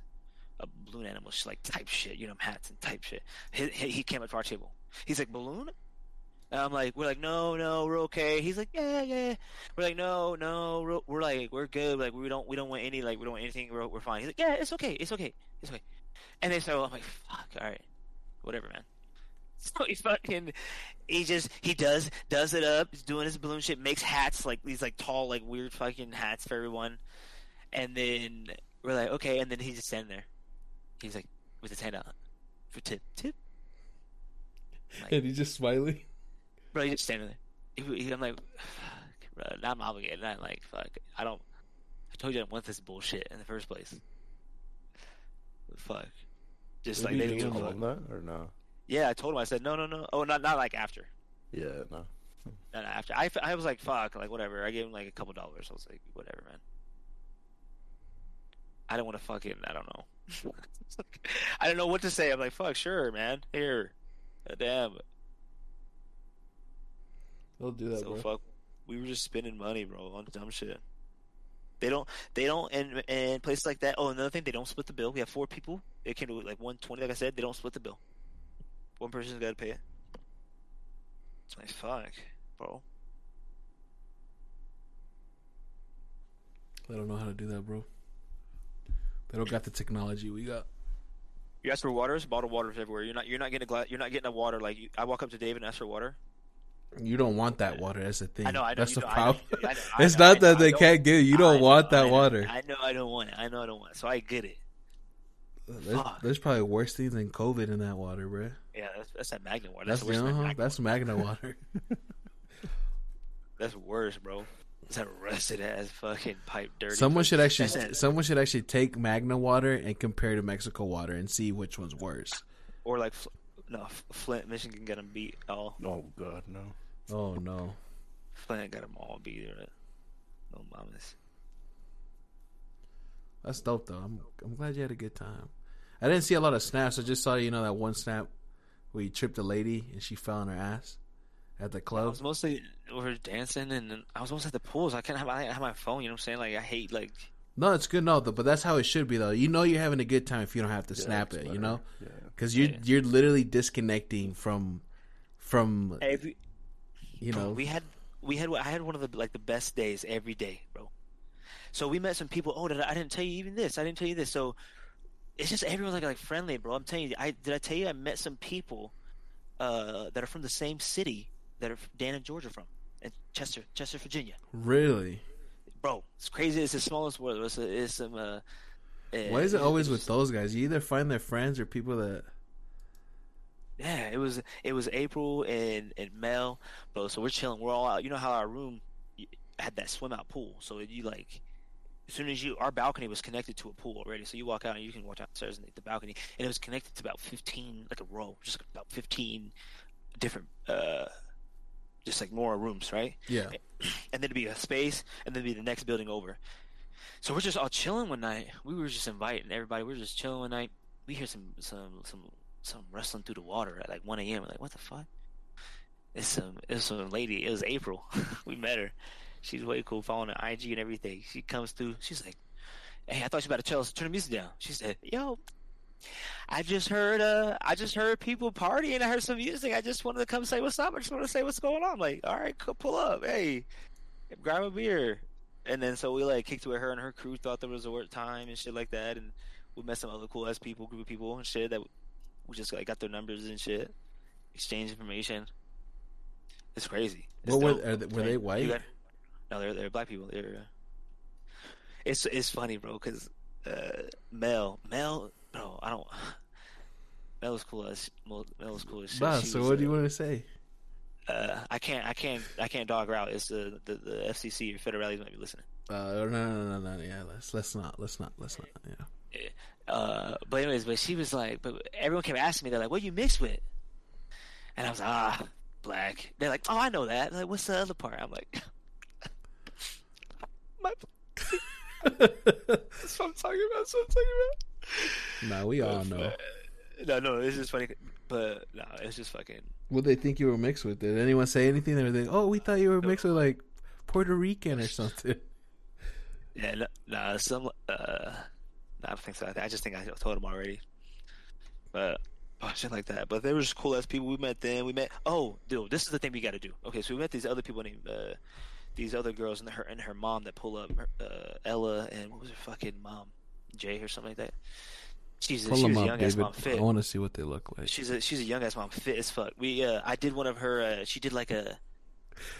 a balloon animal like type shit. You know hats and type shit. He he came up to our table. He's like balloon. And I'm like, we're like, no, no, we're okay. He's like, yeah, yeah. We're like, no, no, we're, we're like, we're good. Like, we don't, we don't want any, like, we don't want anything. We're, we're fine. He's like, yeah, it's okay, it's okay, it's okay. And then so I'm like, fuck, all right, whatever, man. So he fucking, he just, he does, does it up. He's doing his balloon shit. Makes hats like these like tall, like weird fucking hats for everyone. And then we're like, okay. And then he's just standing there. He's like, with his hand out for tip, tip. and he's just smiling. Bro, he's just standing there. He, he, I'm like, fuck, bro, now I'm obligated. I'm like, fuck, I don't. I told you I didn't want this bullshit in the first place. Fuck. Just Did like they didn't give a fuck. him that or no? Yeah, I told him. I said no, no, no. Oh, not not like after. Yeah, no. No, no, after. I, I was like, fuck, like whatever. I gave him like a couple dollars. I was like, whatever, man. I don't want to fucking. I don't know. I don't know what to say. I'm like, fuck, sure, man. Here, damn. They'll do that, so bro. fuck. We were just spending money, bro, on dumb shit. They don't. They don't. And and places like that. Oh, another thing, they don't split the bill. We have four people. They can do it like one twenty. Like I said, they don't split the bill. One person's got to pay it. It's like fuck, bro. They don't know how to do that, bro. They don't got the technology we got. You ask for waters, bottled waters everywhere. You're not. You're not getting a glass. You're not getting a water. Like you, I walk up to David and ask for water. You don't want that water. That's the thing. I know. I know. That's the know, I know, problem. I know, I it's know, not I that know, they can't get it. You don't know, want I that know, water. I know. I don't want it. I know. I don't want it. So I get it. There's, there's probably worse things than COVID in that water, bro. Yeah, that's, that's that Magna water. That's That's, worse than uh-huh, Magna that's Magna water. That's worse, bro. It's that rusted ass fucking pipe dirty. someone should actually That's it. someone should actually take Magna water and compare to Mexico water and see which one's worse. or like no Flint, Michigan gonna beat all. Oh god, no. Oh no. Flint got them all beat. Right? No mamas. That's dope though. I'm I'm glad you had a good time. I didn't see a lot of snaps. I just saw you know that one snap where you tripped a lady and she fell on her ass at the I club. was mostly we were dancing and I was almost at the pools. I can't have I didn't have my phone. You know what I'm saying? Like I hate like No, it's good. No, but that's how it should be though. You know you're having a good time if you don't have to Yeah, snap it's it. You better. know, Yeah. because you're Yeah. you're literally disconnecting from from every. you bro, know. we had we had I had one of the like the best days every day, bro. So we met some people. Oh, did I, I didn't tell you even this? I didn't tell you this. So it's just everyone's like like friendly, bro. I'm telling you, I did I tell you I met some people uh, that are from the same city that are Dan and Georgia from, in Chester, Chester, Virginia. really, Bro, it's crazy. It's the smallest world. It's, a, it's some. Uh, why is it uh, always with those guys? You either find their friends or people that Yeah, it was it was April and and Mel, bro. So we're chilling. We're all out. You know how our room had that swim out pool. So you like, as soon as you our balcony was connected to a pool already. So you walk out and you can walk downstairs and the balcony, and it was connected to about fifteen, like a row, just like about fifteen different, uh, just like more rooms, right? yeah. and then it'd be a space, and then it'd be the next building over. So we're just all chilling one night. We were just inviting everybody. We were just chilling one night. We hear some some some some rustling through the water at like 1 a.m. Like, what the fuck? It's some it's some lady. It was April. we met her. She's way cool, following the IG and everything. She comes through. She's like, "Hey, I thought you were about to tell us to turn the music down." She said, "Yo, I just heard uh I just heard people partying. I heard some music. I just wanted to come say what's up. I just want to say what's going on. I'm like, all right, pull up. Hey, grab a beer. And then so we like kicked with her and her crew was a work time and shit like that. And we met some other cool ass people, group of people and shit that we just like got their numbers and shit, exchange information. It's crazy. It's What were are they, were they white? got- no, they're they're black people. They're. Uh, it's it's funny, bro, because uh, Mel Mel, bro, I don't. Mel was cool as Mel was cool as shit. Bah, so was, what do you uh, want to say? uh, I can't, I can't, I can't dog her out. It's the the, the FCC or federales might be listening. Uh, no, no, no, no, yeah. Let's let's not, let's not, let's not. Yeah. Uh, but anyways, but she was like, but everyone kept asking me, they're like, "What you mixed with?" And I was like, "Ah, black." They're like, "Oh, I know that." They're like, what's the other part? I'm like, "My." That's what I'm talking about. That's what I'm talking about. Nah, we all know. No, no, it's just funny. But no, it's just fucking. What they think you were mixed with? Did anyone say anything? They were like, "Oh, we thought you were mixed with like Puerto Rican or something." Yeah, no, nah, some. Uh, nah, I don't think so. I just think I told them already. But oh, shit like that. But they were just cool ass people. We met them. We met. Oh, dude, this is the thing we got to do. Okay, so we met these other people named uh, these other girls and her and her mom that pull up. Uh, Ella and what was her fucking mom, Jay or something like that. She's a, Pull she was them up, young ass mom fit. I want to see what they look like. She's a she's a young ass mom, fit as fuck. We uh, I did one of her. Uh, she did like a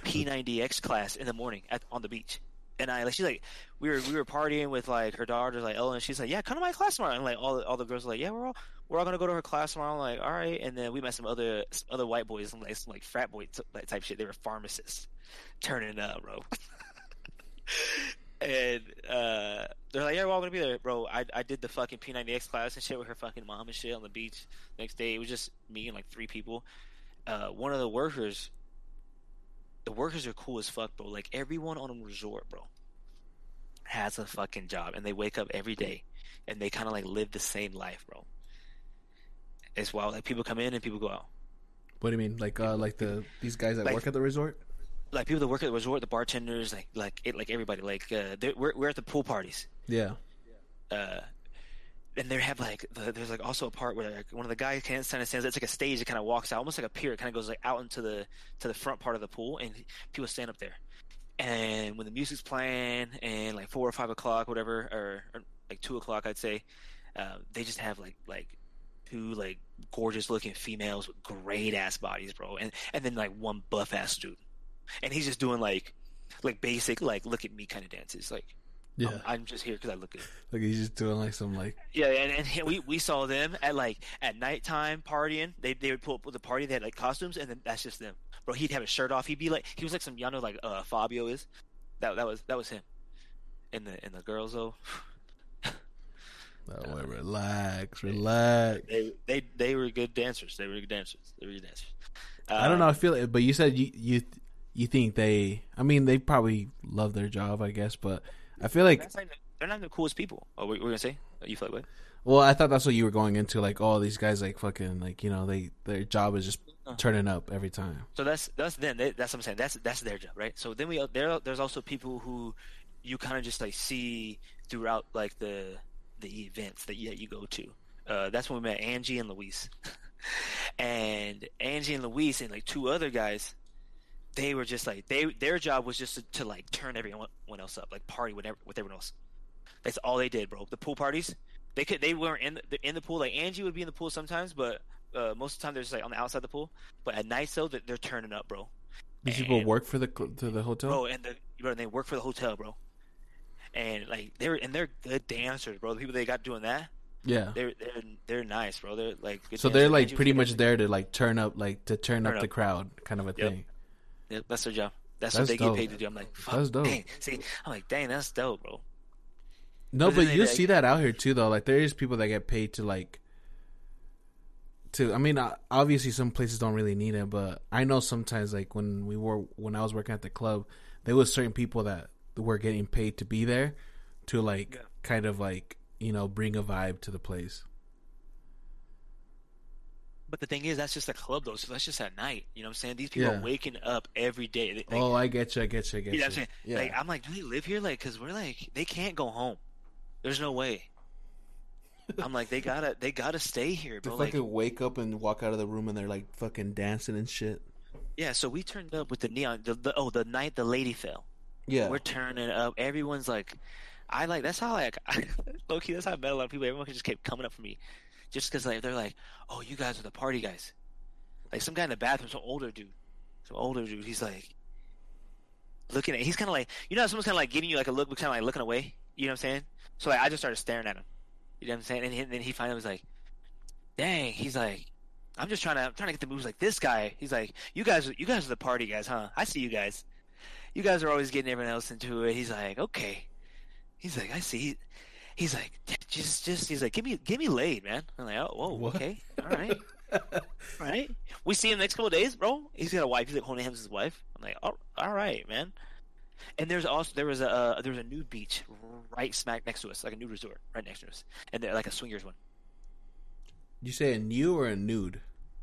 P90X class in the morning at on the beach, and I like she's like we were we were partying with like her daughters like Ella, and she's like yeah come to my class tomorrow, and like all the, all the girls were like yeah we're all we're all gonna go to her class tomorrow. I'm like all right, and then we met some other some other white boys, some like some like frat boy t- like type shit. They were pharmacists, turning up, bro. And uh, they're like, "Yeah, we're all gonna be there, bro." I I did the fucking P90X class and shit with her fucking mom and shit on the beach. Next day, it was just me and like three people. Uh, one of the workers, the workers are cool as fuck, bro. Like everyone on a resort, bro, has a fucking job, and they wake up every day, and they kind of like live the same life, bro. It's wild. Like people come in and people go out. What do you mean? Like, uh, like the these guys that Like- work at the resort? Like people that work at the resort, the bartenders, like like it, like everybody. Like uh, we're we're at the pool parties. Yeah. uh, and they have like the, there's like also a part where like one of the guys kind of stands. It's like a stage that kind of walks out, almost like a pier. It kind of goes like out into the to the front part of the pool, and people stand up there. And when the music's playing, and like four or five o'clock, whatever, or, or like two o'clock, I'd say, uh, they just have like like two like gorgeous looking females with great ass bodies, bro, and and then like one buff ass dude, and he's just doing like like basic like look at me kind of dances, like. Yeah. I'm, I'm just here because I look good. like he's just doing like some like Yeah, and, and he- we, we saw them at like at nighttime partying. They they would pull up with a party. They had like costumes, and then that's just them. Bro, he'd have his shirt off. He'd be like he was like some y'all know like uh, Fabio is. That that was that was him. And the and the girls though, oh, wait, relax, relax. they they they were good dancers. They were good dancers. They were good dancers. I don't know. I feel it, but you said you you you think they? I mean, they probably love their job, I guess. But I feel like, they're not the coolest people. Oh, we, we're gonna say you feel like what? well, I thought that's what you were going into. Like, oh, these guys, like fucking, like you know, they their job is just Uh. turning up every time. So that's that's them. They, that's what I'm saying. That's that's their job, right? So then we there there's also people who you kind of just like see throughout like the the events that you, that you go to. Uh, that's when we met Angie and Luis, and Angie and Luis and like two other guys. They were just like they their job was just to, to like turn everyone else up, like party with, with everyone else. That's all they did, bro. The pool parties, they could they weren't in the, in the pool. Like Angie would be in the pool sometimes, but uh, most of the time they're just like on the outside of the pool. But at night, though, they're, they're turning up, bro. These people work for the to the hotel. bro, and the bro, they work for the hotel, bro. And like they're and they're good dancers, bro. The people they got doing that, yeah. they're they're they're nice, bro. They're like good So they're like Angie pretty much there to like turn up, like to turn, Turn up the crowd, kind of a Yep. thing. That's their job. That's, That's what they dope. get paid to do. I'm like, fuck, That's dope. Dang. See, I'm like, dang, that's dope, bro. No, But but you see that out here too, though. Like there is people that get paid to like. To I mean, uh, obviously some places don't really need it, but I know sometimes like when we were when I was working at the club, there was certain people that were getting paid to be there, to like Yeah. kind of like you know bring a vibe to the place. But the thing is, that's just a club, though. So that's just at night. You know what I'm saying? These people Yeah. are waking up every day. They- like, oh, I get you, I get you, I get You know what I'm saying? Yeah, Like I'm like, do they live here? Like, cause we're like, they can't go home. There's no way. I'm like, they gotta, they gotta stay here, they bro. fucking Like, wake up and walk out of the room and they're like fucking dancing and shit. yeah. So we turned up with the neon. The, the oh, the night the lady fell. Yeah, We're turning up. Everyone's like, I like. That's how like, low key. That's how I met a lot of people. Everyone just kept coming up for me, just cause like they're like, oh, you guys are the party guys. Like some guy in the bathroom, some older dude, some older dude. He's like, looking at. He's kind of like, you know, someone's kind of like giving you like a look, but kind of like looking away. You know what I'm saying? So like, I just started staring at him. You know what I'm saying? And he- then he finally was like, "Dang!" He's like, "I'm just trying to, I'm trying to get the moves like this guy." He's like, "You guys, you guys are the party guys, huh? I see you guys. You guys are always getting everyone else into it." He's like, "Okay." He's like, "I see." He's like, "Just, just." He's like, "Give me, give me laid, man." I'm like, "Oh, whoa, What? okay, all right." All right. We see him next couple of days, bro. He's got a wife. He's like holding hands with his wife. I'm like, oh, all right, man. And there's also there was a uh, there was a nude beach right smack next to us, like a nude resort right next to us, and they're like a swingers one You say a new or a nude?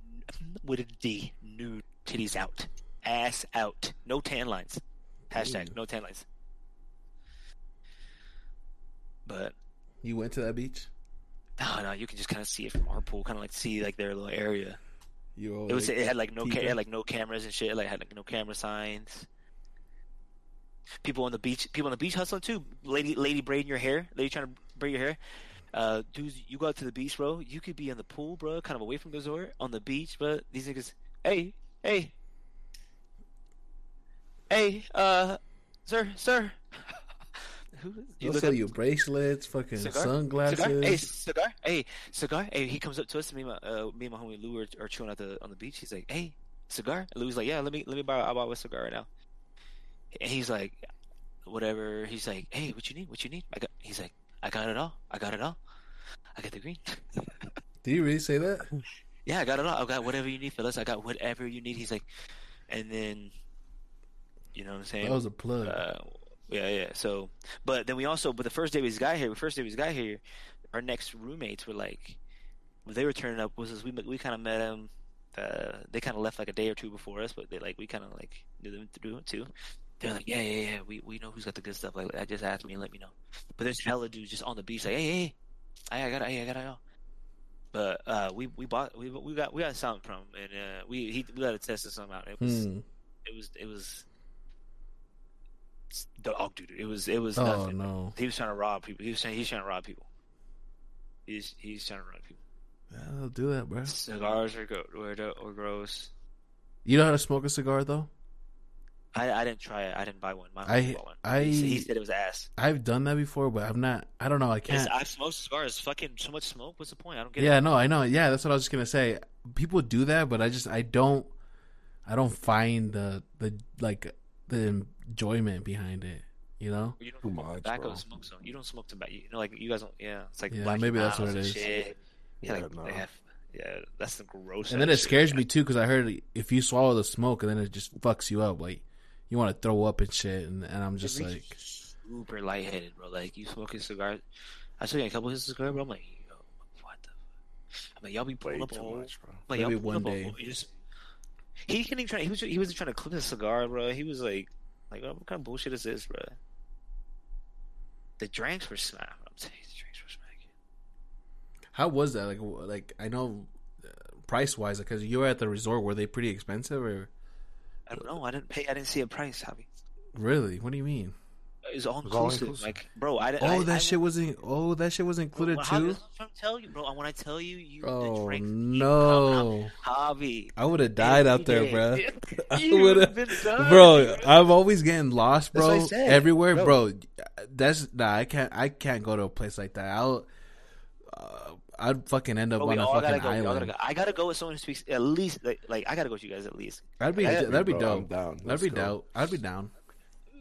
with a D, nude, titties out, ass out, no tan lines. Hashtag Ooh. no tan lines. But You went to that beach? no, no, you can just kind of see it from our pool, kind of like see like their little area. You It was like- it had like no ca- it had like no cameras and shit. Like had like no camera signs. People on the beach, people on the beach hustling too. Lady, lady braiding your hair, lady trying to braid your hair. Uh, dudes, you go out to the beach, bro. You could be in the pool, bro, kind of away from the resort, on the beach, bro. These niggas, hey, hey, hey, uh, sir, sir. Who? They'll look sell up- you bracelets, fucking Cigar? sunglasses. Cigar? Hey, cigar? Hey, cigar? Hey, he comes up to us. Me and my, uh, me and my homie Lou are, are chilling at the on the beach. He's like, "Hey, cigar?" And Lou's like, "Yeah, let me let me buy I'll buy a cigar right now." And he's like, "Whatever." He's like, "Hey, what you need? What you need?" I got. He's like, "I got it all. I got it all. I got the green. Did you really say that? yeah, I got it all. I got whatever you need, Phyllis. I got whatever you need." He's like, and then, you know what I'm saying? That was a plug. Uh, yeah, yeah. So, but then we also, but the first day we got here, the first day we got here, our next roommates were like, they were turning up. Was we we kind of met them. Uh, they kind of left like a day or two before us, but they like we kind of like knew them through it too. They're like, yeah, yeah, yeah. We we know who's got the good stuff. Like, I just asked me and let me know. But there's hella dudes just on the beach, like, hey, hey, hey, I got, hey, I got, I got. But uh, we we bought we we got we got something from and uh, we he we got to test this something out. It was Hmm. it was it was dog dude. It was it was Oh nothing. no. He was trying to rob people. He was trying he's trying to rob people. He's he's trying to rob people. Yeah, I'll do that, bro. Cigars are go were, were gross. You know how to smoke a cigar though? I, I didn't try it. I didn't buy one. My I- one. I- he, said- he said it was ass. I've done that before, but I'm not. I don't know. I can't. I've smoked cigars. Fucking so much smoke. What's the point? I don't get it. Yeah, it. no, I know. Yeah, that's what I was just gonna say. People do that, but I just I don't. I don't find the the like the enjoyment behind it. You know? You don't Too smoke much, tobacco. bro. Smoke some. You don't smoke tobacco. You know, like you guys don't. Yeah, it's like Yeah, maybe that's what it is. Shit. Yeah, Yeah, like no. have. Yeah, that's the gross. And then it shit. scares me too because I heard if you swallow the smoke and then it just fucks you up. Like you want to throw up and shit, and, and I'm just like, you super lightheaded, bro. Like you smoking cigar. I saw you a couple of his cigars, bro. I'm like, yo, what the? Fuck? I'm like, y'all be Way pulling up a too whole. much, bro. Like, Maybe y'all one up a day. whole- you just- he couldn't even try. He was. He wasn't trying to clip his cigar, bro. He was like, like, what kind of bullshit is this, bro? The drinks were smacking. I'm saying the drinks were smacking. how was that? Like, like I know uh, price wise, because you were at the resort. Were they pretty expensive or I don't know. I didn't pay. I didn't see a price, Javi. really? What do you mean? It was all It all inclusive. inclusive. Like, bro, I didn't. Oh, I, that I, shit wasn't. Oh, that shit was included Bro, too. that's I'm trying to tell you, bro. I when I tell you, you the Oh drink, no! hobby. I would have died out there, bro. I You would've- been done, bro, I'm always getting lost, That's what bro. I said, Everywhere, bro. bro. That's nah. I can't. I can't go to a place like that. I'll. Uh, I'd fucking end up Bro, on a fucking go. Island. gotta go. I gotta go with someone who speaks at least like, like I gotta go with you guys at least. That'd be Yeah, that'd be bro, I'm dope. down. That'd be go. dope. I'd be down.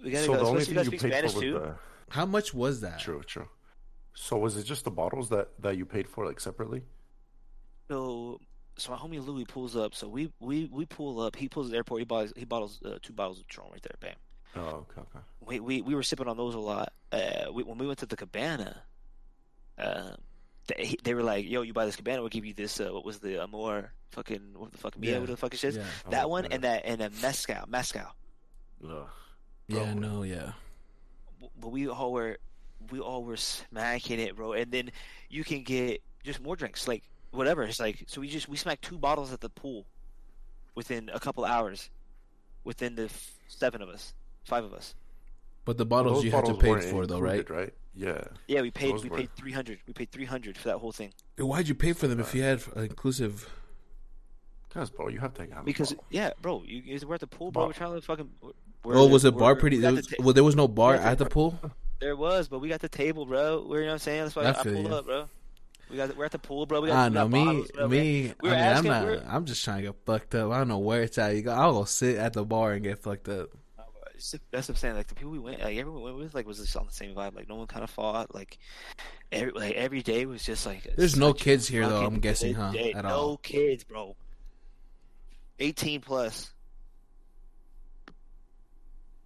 We gotta So go. the only thing you guys you speak paid Spanish for was the How much was that? true, true. So was it just the bottles that that you paid for like separately? So, so my homie Louis pulls up. So we we we pull up. He pulls at the airport. He buys he bottles uh, two bottles of Patron right there. Bam. Oh, okay, okay. We we we were sipping on those a lot. Uh, we, when we went to the cabana, uh, they, they were like, "Yo, you buy this cabana, we'll give you this. Uh, what was the Amor fucking what the fuck Mia? Yeah. What the fuck is this? Yeah, That Oh, one yeah. and that and a mezcal mezcal. Ugh. Yeah, Bro. no, yeah. but we all were we all were smacking it, bro. And then you can get just more drinks, like whatever. It's like so we just we smacked two bottles at the pool within a couple hours, within the f- seven of us, five of us. But the bottles Those you had to pay weren't for, though, right? Right. Yeah. Yeah, we paid Those we were- paid three hundred. We paid three hundred for that whole thing Why'd you pay for them if you had uh, inclusive? Cause bro, you have to have a because bottle. yeah, bro, you you- we're at the pool, bro. Bar- We're trying to fucking. We're, Oh, was the bar pretty? we There was, ta- well, there was no bar at the pool. there was, but we got the table, bro. We're you know what I'm saying. That's why I I, pulled you. up, bro. We got we're at the pool, bro. We got, I we know got me, bottles, me. We I mean, I'm not. I'm just trying to get fucked up. I don't know where it's at. You go. I'll go sit at the bar and get fucked up. That's what I'm saying. Like the people we went, like everyone we went with, like was just on the same vibe. Like no one kind of fought. Like every like every day was just like. There's no kids here, though, I'm guessing, huh, day. at no all? kids, bro. Eighteen plus.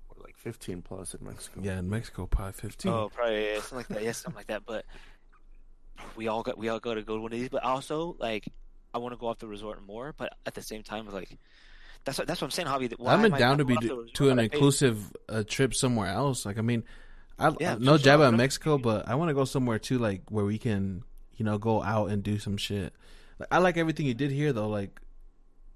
Or like fifteen plus in Mexico. Yeah, in Mexico, probably fifteen. Oh, probably yeah, something like that. Yeah, something like that. But we all got we all got to go to one of these. But also, like, I want to go off the resort more. But at the same time, like, that's what that's what I'm saying, Javi. Why I'm down to be going off the to, to an that I paid? inclusive uh, trip somewhere else. Like, I mean, I Yeah, no for jab sure. at Mexico, but I want to go somewhere too, like where we can, you know, go out and do some shit. Like, I like everything you did here, though. Like,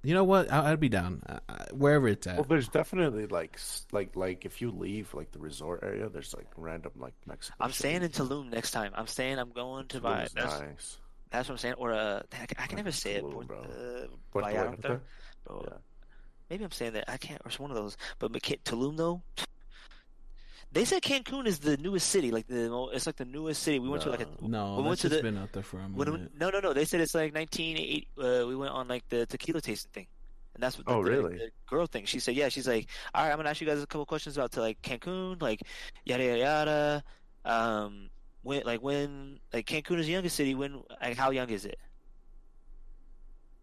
you know what? I, I'd be down I, I, wherever it's at. Well, there's definitely like like like if you leave like the resort area, there's like random like Mexico. I'm staying in Tulum next time. I'm saying I'm going to buy. That's, nice. that's what I'm saying. Or uh, I, can- I can never say it. Tulum, Port, bro. uh, Puerto Vallarta, Vallarta? bro. Yeah. Maybe I'm saying that I can't. Or it's one of those. But Tulum though. They said Cancun is the newest city. Like the it's like the newest city. We went to like a no, we went that's to just the- been out there for a When, minute. no, no, no. They said it's like 1980. Uh, we went on like the tequila tasting thing, and that's what. The, Oh, the- really? the girl thing. She said, yeah. She's like, all right, I'm gonna ask you guys a couple questions about to like Cancun, like yada yada yada. Um, when like when like Cancun is the youngest city. When like how young is it?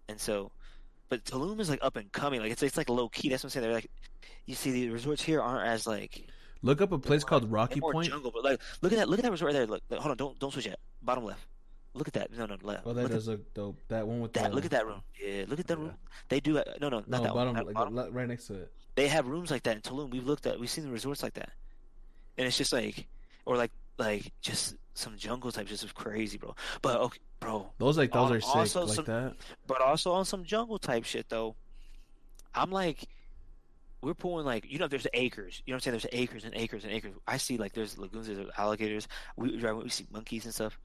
And so, but Tulum is like up and coming. Like it's it's like low key. That's what I'm saying. They're like, you see, the resorts here aren't as like Look up a place more- called Rocky more Point. jungle. But like, look at that. Look at that resort right there. Look, look, hold on. Don't don't switch yet. Bottom left. Look at that. No, no, left. Oh, that look at does look dope. That one with that. the Look at that room. Yeah, look at that Yeah. room. They do. uh, No, no, not no that bottom, one. Like, bottom. right next to it. They have rooms like that in Tulum. We've looked at. We've seen the resorts like that, and it's just like, or like, like just some jungle type, just crazy, bro. But okay, bro. Those like those are sick like some- that. But also on some jungle type shit though. I'm like, we're pulling like you know there's acres. You know what I'm saying? There's acres and acres and acres. I see like there's lagoons, there's alligators. We drive, we see monkeys and stuff.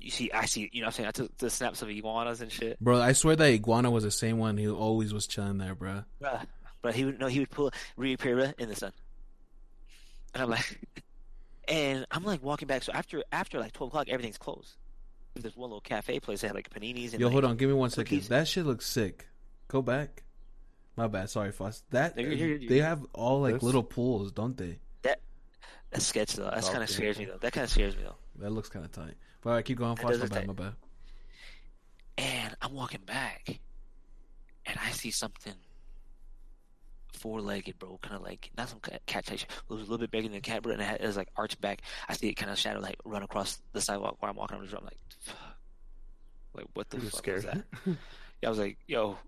You see, I see. You know what I'm saying? I took the snaps of iguanas and shit. Bro, I swear that iguana was the same one who always was chilling there, bro. Bruh. But he would no, he would pull reappear in the sun. And I'm like, and I'm like walking back. So after after like 12 o'clock, everything's closed. There's one little cafe place that had like paninis and Yo, like, hold on, give me one second. cookies. That shit looks sick. Go back. My bad. Sorry, Foss. That You're- you're- you're- they have all like This? little pools, don't they? That That's sketch though. That's kind of Okay. scares me though. That kind of scares me though. That looks kind of tight. But all right, keep going. That Foss, my look bad. tight. My bad. And I'm walking back, and I see something four-legged, bro. Kind of like not some cat cat type. It was a little bit bigger than a cat, bro, and it, had, it was like arched back. I see it kind of shadow like run across the sidewalk where I'm walking on the road. I'm like, fuck. Like what the You're fuck scared. was that? Yeah, I was like, yo, it's,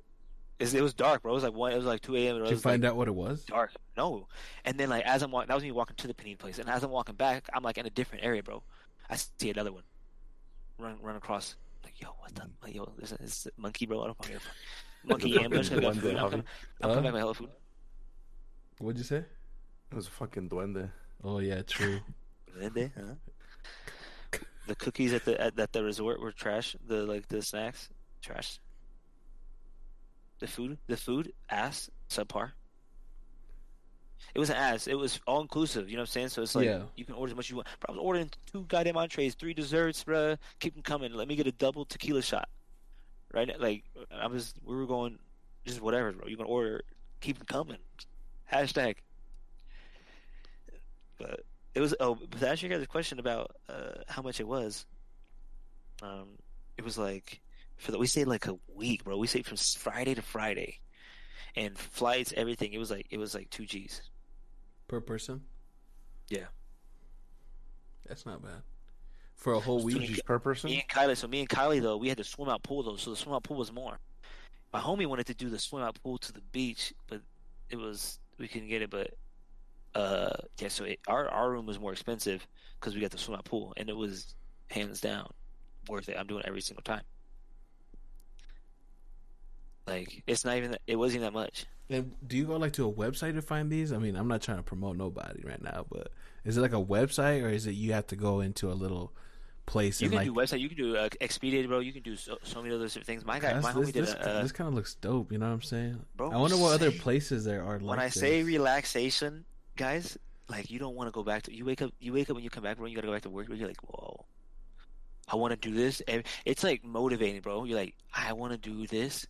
it was dark, bro. It was like one. It was like two a.m. and Did you find like, out what it was? dark. No. And then like as I'm walking, that was me walking to the panini place, and as I'm walking back, I'm like in a different area, bro. I see another one run run across. Like yo, what the like, yo? This is, a monkey, bro. I don't fucking monkey ambush. I got duende, food. I'm Javi. coming, I'm Huh? coming back with hella food. What'd you say? It was a fucking duende. Oh yeah, true. Duende, huh? The cookies at the at, at the resort were trash. The like the snacks, trash. The food, the food, ass, subpar. It was an ass. It was all inclusive. You know what I'm saying? So it's like Yeah. you can order as much as you want. Bro, I was ordering two goddamn entrees, three desserts, bro. Keep them coming. Let me get a double tequila shot. Right? Like I was, we were going, just whatever, bro. You can order, keep them coming. Hashtag. But it was. Oh, but to answer your guys' a question about uh, how much it was, um, it was like for the we stayed like a week, bro. We stayed from Friday to Friday, and flights, everything. It was like it was like two G's. Per person? Yeah. That's not bad. For a whole week. twenty- Each per person? Me and Kylie. So me and Kylie though, we had the swim out pool though. So the swim out pool was more. My homie wanted to do the swim out pool to the beach, but it was we couldn't get it. But uh, yeah. So it, our our room was more expensive because we got the swim out pool, and it was hands down worth it. I'm doing it every single time. Like it's not even. It wasn't even that much. And do you go like to a website to find these? I mean, I'm not trying to promote nobody right now, but is it like a website or is it you have to go into a little place You can like do website. You can do uh, Expedia, bro. You can do so, so many other things. My guy, my this, homie did this, a. Uh, this kind of looks dope. You know what I'm saying? Bro, I wonder what other places there are. Like when I say relaxation, guys, like you don't want to go back to. You wake up. You wake up when you come back, bro. You gotta go back to work. Bro, you're like, whoa, I want to do this. And it's like motivating, bro. You're like, I want to do this.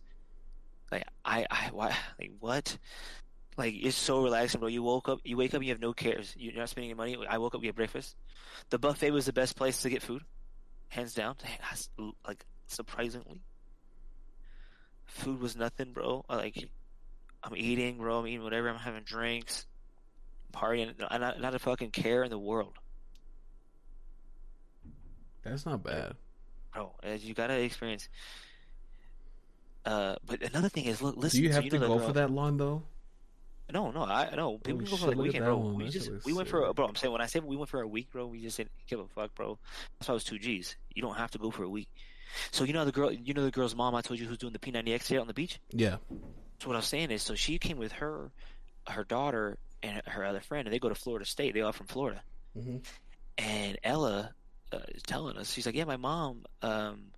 Like I, I, why, like what? Like it's so relaxing, bro. You woke up. You wake up. You have no cares. You're not spending your money. I woke up. We had breakfast. The buffet was the best place to get food, hands down. Like surprisingly, food was nothing, bro. Like I'm eating, bro. I'm eating whatever. I'm having drinks. partying, and not, not a fucking care in the world, That's not bad. bro. As you gotta experience. Uh, but another thing is, look, listen. Do you so have you to go for that long though? No, no, I no. People Holy go for like weekend, bro. one. We That just we went sick. for a bro. I'm saying when I say we went for a week, bro, we just didn't give a fuck, bro. That's why it was two G's. You don't have to go for a week. So you know the girl, you know the girl's mom. I told you who's doing the P90X here on the beach. Yeah. So what I was saying is, so she came with her, her daughter, and her other friend, and they go to Florida State. They all from Florida. Mhm. And Ella uh, is telling us, she's like, "Yeah, my mom, um,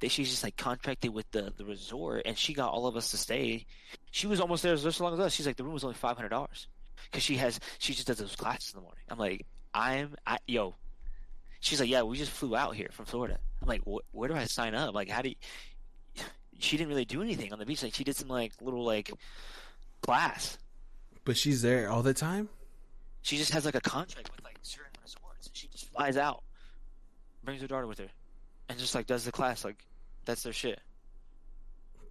they, she's just like contracted with the the resort, and she got all of us to stay. She was almost there just as long as us. She's like, the room was only five hundred dollars because she has she just does those classes in the morning. I'm like, I'm I yo. She's like, yeah, we just flew out here from Florida. I'm like, wh- where do I sign up? Like, how do you? She didn't really do anything on the beach. Like, she did some like little like class. But she's there all the time. She just has like a contract with like certain resorts. She just flies out, brings her daughter with her, and just like does the class. Like, that's their shit.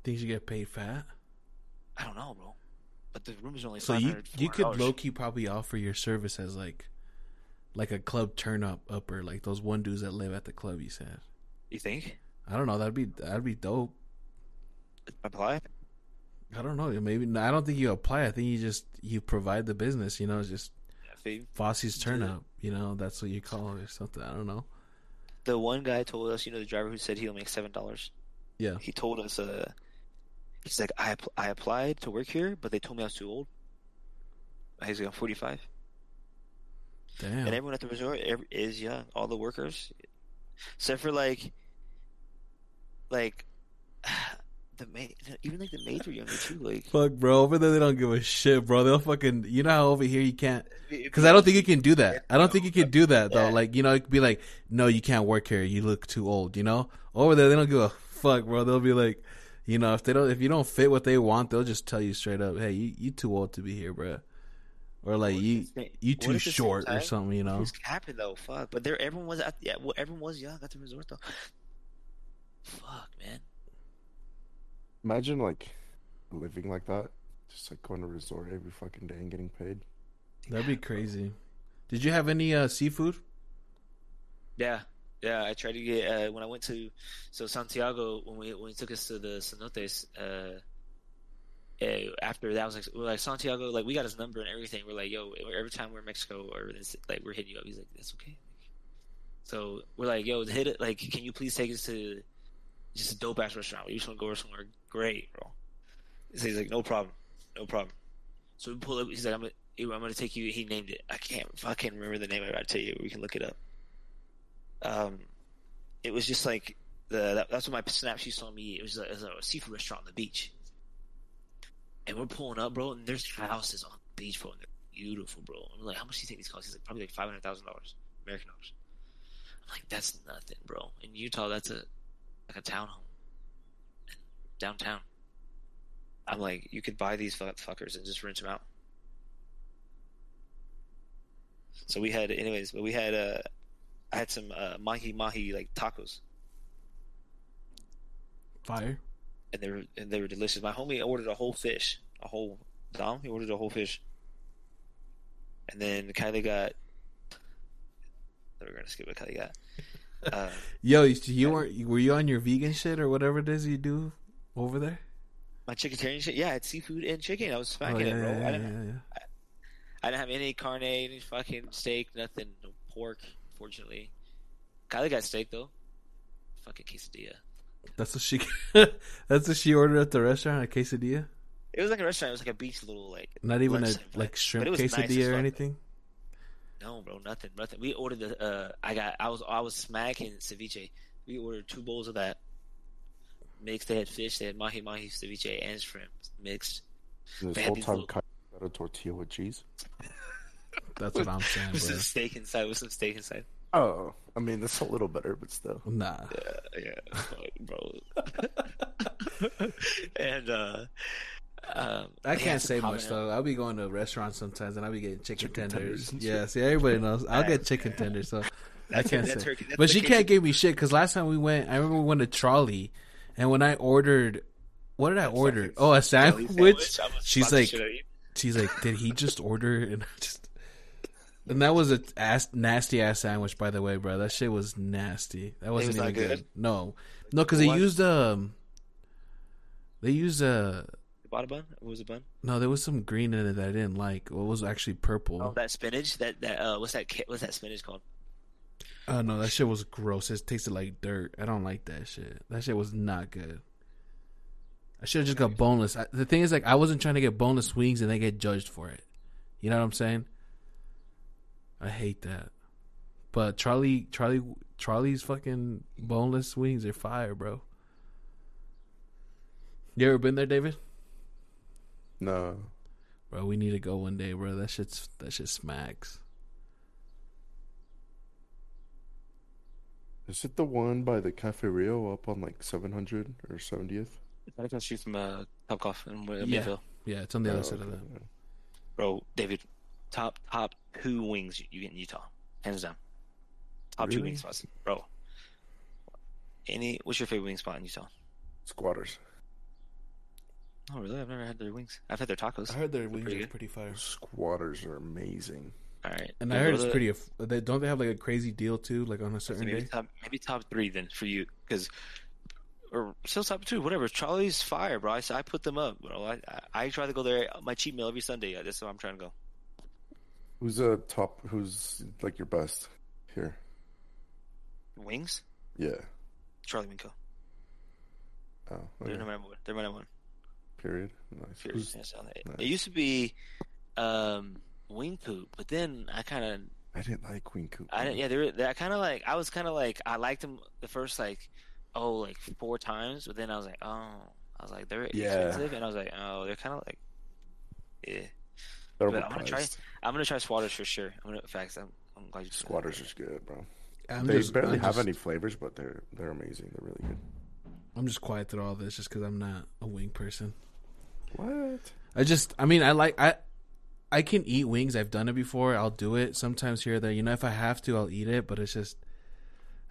Things you get paid fat? I don't know, bro. But the room is only So you you could low key probably offer your service as like like a club turn up upper, like those one dudes that live at the club. You said. You think? I don't know. That'd be that'd be dope. Apply? I don't know. Maybe I don't think you apply. I think you just you provide the business. You know, just Yeah. Fossie's turn up. You know, that's what you call it or something. I don't know. The one guy told us, you know, the driver who said he'll make seven dollars. Yeah. He told us, uh, he's like, I app- I applied to work here, but they told me I was too old. He's like, I'm 45, Damn. and everyone at the resort is young. All the workers, except for like, like the maid, even like the maids were younger too. Like, Fuck, bro. Over there, they don't give a shit, bro. They'll fucking. You know how over here you can't. Because I don't think you can do that. I don't think you can do that though. Like you know, it could be like, no, you can't work here. You look too old. You know, over there they don't give a fuck, bro. They'll be like, you know, if they don't, if you don't fit what they want, they'll just tell you straight up, hey, you you too old to be here, bro. Or like you it's- you too short or something. You know. Who's capping though? Fuck. But there, everyone was at yeah. Well, everyone was young at the resort though. Fuck, man. Imagine like living like that, just like going to a resort every fucking day and getting paid. That'd be crazy. Did you have any uh, seafood? Yeah, yeah. I tried to get uh, when I went to so Santiago when we when he took us to the cenotes. Uh, eh, after that, I was like, we're like Santiago, like we got his number and everything. We're like, yo, every time we're in Mexico or this, like we're hitting you up. He's like, that's okay. So we're like, yo, hit it. Like, can you please take us to just a dope ass restaurant? We just want to go somewhere great, bro. So he's like, no problem, no problem. So we pull up. He's like, I'm gonna, I'm gonna take you. He named it. I can't fucking remember the name. I tell you, we can look it up um, it was just like the that, that's what my snap she saw me. It was, a, it was a seafood restaurant on the beach, and we're pulling up, bro. And there's houses on the beach, bro. And they're beautiful, bro. I'm like, how much do you think these cost? He's like, probably like five hundred thousand dollars, American dollars. I'm like, that's nothing, bro. In Utah, that's a like a townhome downtown. I'm like, you could buy these fuckers and just rinse them out. So we had, anyways, but we had uh, I had some uh, mahi mahi like tacos, Fire. and they were and they were delicious. My homie ordered a whole fish, a whole dom. He ordered a whole fish, and then Kylie got. We're gonna skip what Kylie got. Uh, Yo, you, you weren't were you on your vegan shit or whatever it is you do over there? my chickenterian shit, yeah, I had seafood and chicken. I was Oh, smacking yeah, it, bro. yeah, I, didn't, yeah, yeah. I didn't have any carne, any fucking steak, nothing, no pork. Fortunately, Kylie got steak though. Fucking quesadilla. That's what she. that's what she ordered at the restaurant. A quesadilla. It was like a restaurant. It was like a beach little like. Not even a like shrimp it nice quesadilla or anything. No, bro, nothing, nothing. We ordered the. Uh, I got. I was. I was smacking ceviche. We ordered two bowls of that. Mixed. They had fish. They had mahi mahi ceviche and shrimp mixed. And this whole time, little- Kai got a tortilla with cheese. That's what I'm saying, With some steak inside. With some steak inside. Oh, I mean that's a little better, but still. Nah. Yeah, yeah, bro. and uh, um, I can't say much habanero- though. I'll be going to restaurants sometimes and I'll be getting chicken, Chicken tenders. tenders Yeah, see, everybody knows. I'll get chicken tenders, so I can't it, that's say. turkey- that's But she case. can't give me shit because last time we went, I remember we went to Trolley, and when I ordered, what did I order? Oh, a Jelly sandwich. I She's like, shit on you. she's like, did he just order? And I just, and that was a ass, nasty ass sandwich, by the way, bro. That shit was nasty. That wasn't was not even good. good? No, no, because they used um, they used uh, bought a bun? What was a bun? no, there was some green in it that I didn't like. What was actually purple? Oh, that spinach. That that uh, what's that? What's that spinach called? Oh no, that shit was gross. It tasted like dirt. I don't like that shit. That shit was not good. I should have just got boneless. I, the thing is, like, I wasn't trying to get boneless wings and they get judged for it. You know what I'm saying? I hate that. But Charlie, Charlie, Charlie's fucking boneless wings are fire, bro. You ever been there, David? No. Bro, we need to go one day, bro. That shit's that shit smacks. Is it the one by the Cafe Rio up on like 700 or 70th? Right across the street from uh, Topgolf in Wi- Yeah. Yeah, it's on the Oh, other side of okay. that. Bro, David, top top two wings you get in Utah, hands down. Top two Really? wing spots, bro. Any? What's your favorite wing spot in Utah? Squatters. Oh, really? I've never had their wings. I've had their tacos. I heard their wings pretty are pretty fire. Squatters are amazing. All right, And I heard it's to- pretty. aff- They don't they have like a crazy deal too, like on a certain maybe day. top maybe top three then for you because or still top two whatever Charlie's fire bro I put them up bro I, I I try to go there my cheat meal every Sunday yeah, that's what I'm trying to go Who's a top? Who's like your best here? wings Yeah. Charlie Winko Oh, they're okay. number one they're my number one Period. Nice. Fierce. Who's- Yes, it. nice. it used to be um wing coop but then I kind of I didn't like Wing Coop. I didn't yeah they were they kind of like I was kind of like I liked them the first like oh like four times but then I was like oh I was like they're Yeah. expensive and I was like oh they're kind of like yeah They're but I'm gonna try- I'm gonna try Squatters for sure. I'm gonna facts. I'm, I'm glad you said. Squatters is good, bro. I'm they just, barely I'm have just, any flavors, but they're they're amazing. They're really good. I'm just quiet through all this just because I'm not a wing person. What? I just, I mean, I like I, I can eat wings. I've done it before. I'll do it sometimes here or there. You know, if I have to, I'll eat it. But it's just,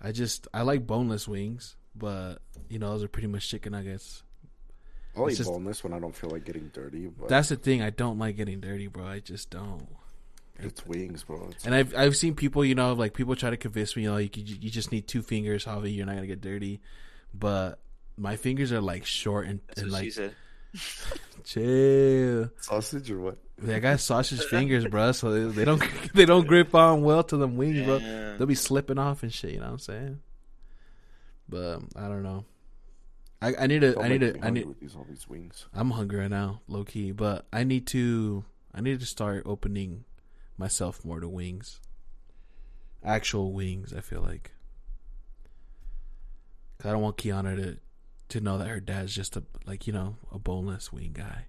I just, I like boneless wings. But you know, those are pretty much chicken nuggets. I'll It's eat just- boneless when I don't feel like getting dirty, but That's the thing. I don't like getting dirty, bro. I just don't. it's wings, bro. It's, And I've I've seen people, you know, like people try to convince me, you know, you could- you just need two fingers, Javi. You're not gonna get dirty. But my fingers are like short and, That's and what she like said. Chill. sausage or what? I got sausage fingers, bro. So they, they don't they don't grip on well to them wings, bro. They'll be slipping off and shit. You know what I'm saying? But um, I don't know. I, I need to. I need to. me I hungry need. with these all these wings. I'm hungry right now, low key. But I need to. I need to start opening myself more to wings. Actual wings. I feel like. Cause I don't want Kiana to to know that her dad's just a like you know a boneless wing guy.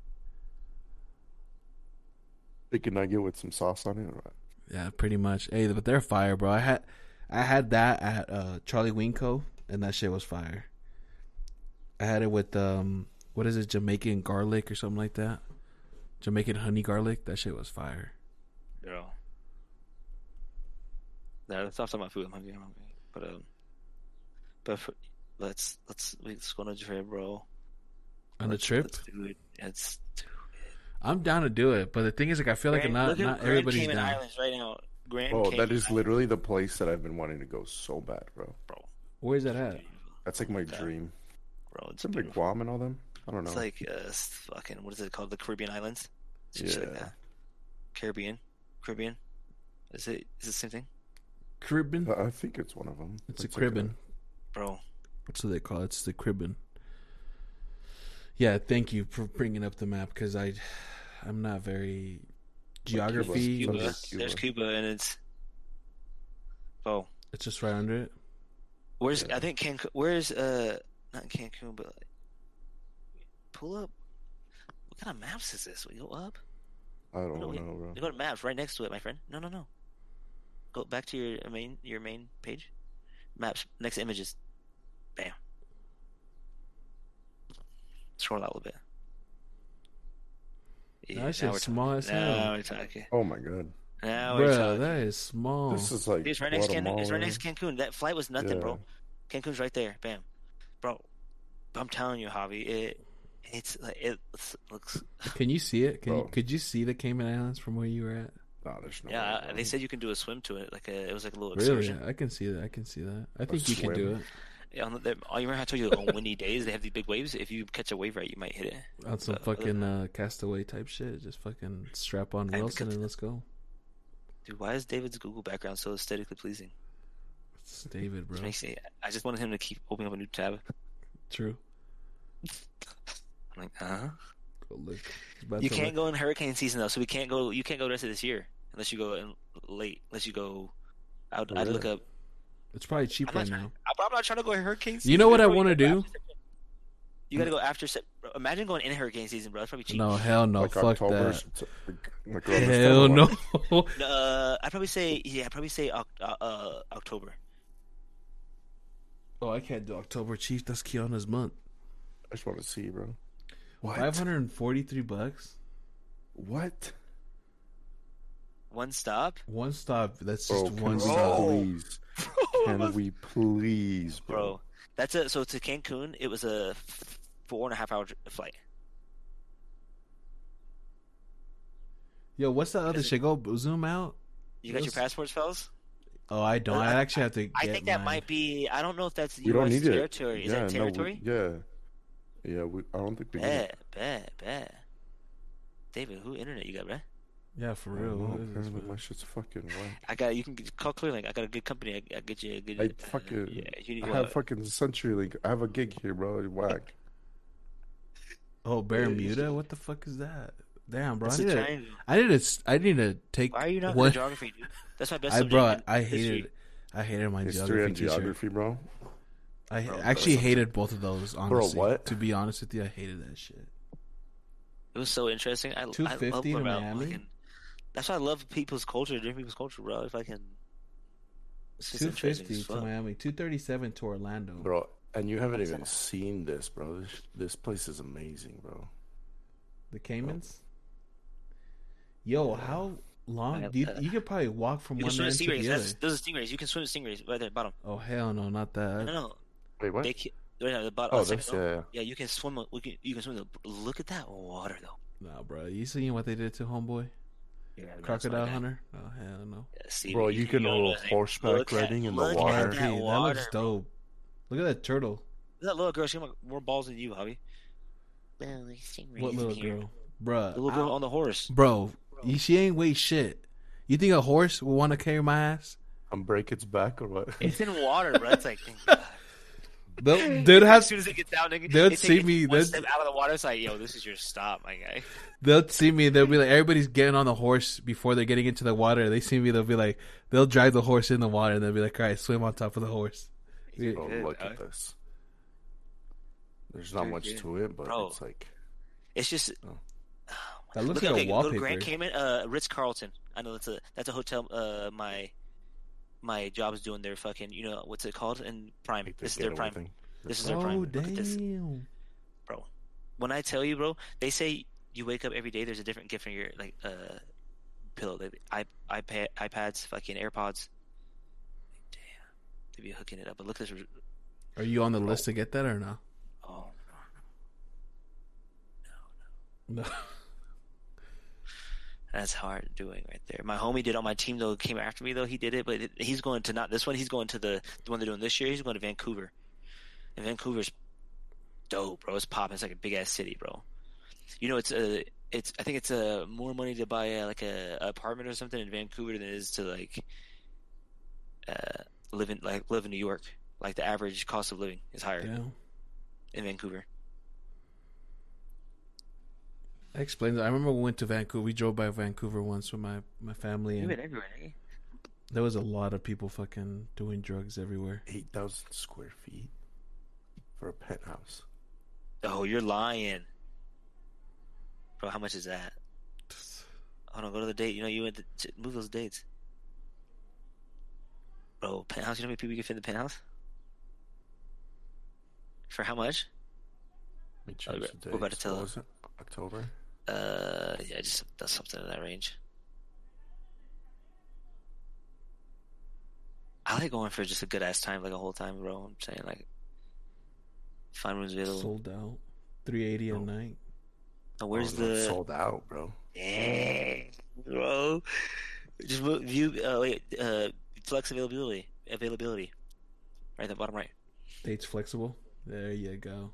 They Chicken nugget with some sauce on it. Or what? Yeah, pretty much. Hey, but they're fire, bro. I had I had that at uh, Charlie Winko, and that shit was fire. I had it with um, what is it, Jamaican garlic or something like that. Jamaican honey garlic. That shit was fire. Yeah. No, let's stop talking about food. I'm hungry. I'm hungry. But um, but for, let's let's let's go on a trip, bro. On the Let's- trip, Let's do it. Let's do I'm down to do it, but the thing is, like, I feel like Grand- not look at not Grand everybody's Cayman down. Islands right now. Grand Bro, Cayman that is Islands, literally the place that I've been wanting to go so bad, bro. bro. Where's that at? That's like my Okay. dream. bro. It's It's like. Guam and all them. I don't know. It's like uh, fucking what is it called? The Caribbean Islands. Some shit like Yeah. that. Caribbean, Caribbean. Is it? Is it the same thing, Cribbin. I I think it's one of them. It's a Let's look cribbin. up. bro? That's what they call it. It's the cribbin. Yeah, thank you for bringing up the map because I, I'm not very geography. Cuba. Cuba. Cuba. There's Cuba, and it's. Oh, It's just right under it. where's Yeah. I think Cancun? Where's uh not Cancun, but like, pull up. What kind of maps is this? We go up. I don't No, know, wait. bro. You go to maps right next to it, my friend. No, no, no. Go back to your main your main page. Maps next to images. Bam. Scroll out a little bit. Yeah, That now shit's we're small as hell. Now we're talking. Oh my god, Now we're Bro, talking. that is small. this is like It's right next to Cancun. It's right next to Cancun. That flight was nothing, bro. Cancun's right there. Bam. Bro, I'm telling you, Javi, it It's like it looks. Can you see it? Can you, Bro. could you see the Cayman Islands from where you were at? Nah, there's no. Yeah, way, they said you can do a swim to it. Like a, it was like a little Really? excursion. I can see that. I can see that. I think you can do it Yeah, on the, you remember I told you on windy days they have these big waves. If you catch a wave right, you might hit it. on some other fucking uh, castaway type shit. Just fucking strap on I Wilson and let's go. Dude, why is David's Google background so aesthetically pleasing? It's David, bro. It I just wanted him to keep opening up a new tab. True. I'm like, huh? Go look. You can't look- go in hurricane season though, so we can't go. You can't go the rest of this year unless you go in late. Unless you go, I'd, Oh, I'd look up. It's probably cheap I'm right not now. I'm not trying to go in hurricane season. You know what I wanna do? You gotta go after. Sep- Imagine going in hurricane season, bro. That's probably cheap. No, hell no. like Fuck October, that. Like, like around this time Hell no. Uh, I'd probably say yeah. I'd probably say uh, uh, October. oh, I can't do October, Chief. That's Kiana's month. I just want to see, bro. What? Five hundred and forty-three bucks. What? One stop, One stop. That's just can one we stop. please? Can we please, bro? bro. That's a so to Cancun. It was a four and a half hour flight. Yo, what's that other Because- shit? Go zoom out. You got your Yes. passports, fellas? Oh, I don't. Uh, I actually have to. Get I think that mine. might be. I don't know if that's We don't U.S. need territory. it. Is yeah, that territory? No, we, yeah, yeah. We, I don't think we need it. Bet, bet, bet. David, who internet you got, bruh? Yeah, for real. know, What is apparently my shit's fucking whack. I got you can get- call Clearlink. I got a good company. I, I get you a good. I uh, fucking, yeah. You need I what? have fucking CenturyLink. I have a gig here, bro. Whack. Oh, Bermuda. What the fuck is that? Damn, bro. I It's a need, to, triangle. I need to. I need to take. Why are you not good one. geography, dude? That's my best I subject. bro, in I history. hated. I hated my History geography and teacher. geography, bro. I Bro, actually hated both of those. Honestly, what? To be honest with you, I hated that shit. It was so interesting. I, I love 250 to Miami? fucking- That's why I love people's culture, different people's culture, bro. If I can, it's just Two interesting fifty as to. Miami. Two thirty seven to Orlando. Bro, and you haven't even seen this, bro. This, this place is amazing, bro. The Caymans. Yo, how long? I- Do you, uh, you could probably walk from You one swim end with to the other. That's, those are stingrays. You can swim with stingrays right there, bottom. Oh hell no, not No, that. no, no. Wait, what? they can, right at the bottom. Oh, second this, yeah, yeah. Yeah, you can swim. We can, you can swim. The, look at that water, though. Nah, bro. You seen what they did to homeboy Yeah, crocodile hunter? Oh hell no. Yeah, see, Bro, you can know, go like, horseback look at- riding in the water. that Hey, that looks dope. Look at that turtle. Look at that little girl. She got more balls than you, hubby. What little girl, bro? The little girl on the horse. Bro, you- she ain't weigh shit. You think a horse will want to carry my ass? I'm break its back or what? It's in water, bro. It's like, thank God. They'll, they'd as soon as it gets down, nigga, they'll they see me, One they'll- step out of the water, it's like, yo, this is your stop, my guy. they'll see me. They'll be like, everybody's getting on the horse before they're getting into the water. They see me. They'll be like, they'll drive the horse in the water, and they'll be like, all right, swim on top of the horse. Yeah. Bro, Good, look dog. at this. There's not Dude, much yeah. to it, but Bro. it's like It's just. Oh. That looks Look, like okay, a Go to wallpaper. Grand Cayman, uh, Ritz Carlton. I know that's a that's a hotel. Uh, my my job is doing their fucking. You know what's it called in Prime? like This is their Prime. thing. This is their Oh Prime. Look at this, damn! bro. When I tell you, bro, they say you wake up every day. There's a different gift in your like uh pillow. I iPad, iPads, fucking AirPods. Damn, they be hooking it up. But look at this. Are you on the list to get that or no? Oh, no, no. No. That's hard doing right there. My homie did on my team though. Came after me though. He did it, but it, he's going to not this one. He's going to the the one they're doing this year. He's going to Vancouver. And Vancouver's dope, bro. It's popping. It's like a big ass city, bro. You know, it's a it's. I think it's a more money to buy a, like a, a apartment or something in Vancouver than it is to like uh live in like live in New York. Like the average cost of living is higher Damn. in Vancouver. That explains. it. I remember we went to Vancouver. We drove by Vancouver once with my my family, You've and been everywhere. eh? there was a lot of people fucking doing drugs everywhere. Eight thousand square feet for a penthouse. Oh, you're lying, bro. How much is that? Hold on, go to the date. You know, you went to move those dates. Bro, penthouse. You know how many people you can fit in the penthouse? For how much? Let me Oh, change we're- the we're about to tell What was it? October. Uh, yeah, just that's something in that range. I like going for just a good ass time, like a whole time, bro. I'm saying like, find rooms available. Sold out. Three eighty a night. Oh, where's Oh, the sold out, bro? Dang, bro? Just mo- view. Uh, wait. Uh, flex availability. Availability. Right at the bottom right. Dates flexible. There you go.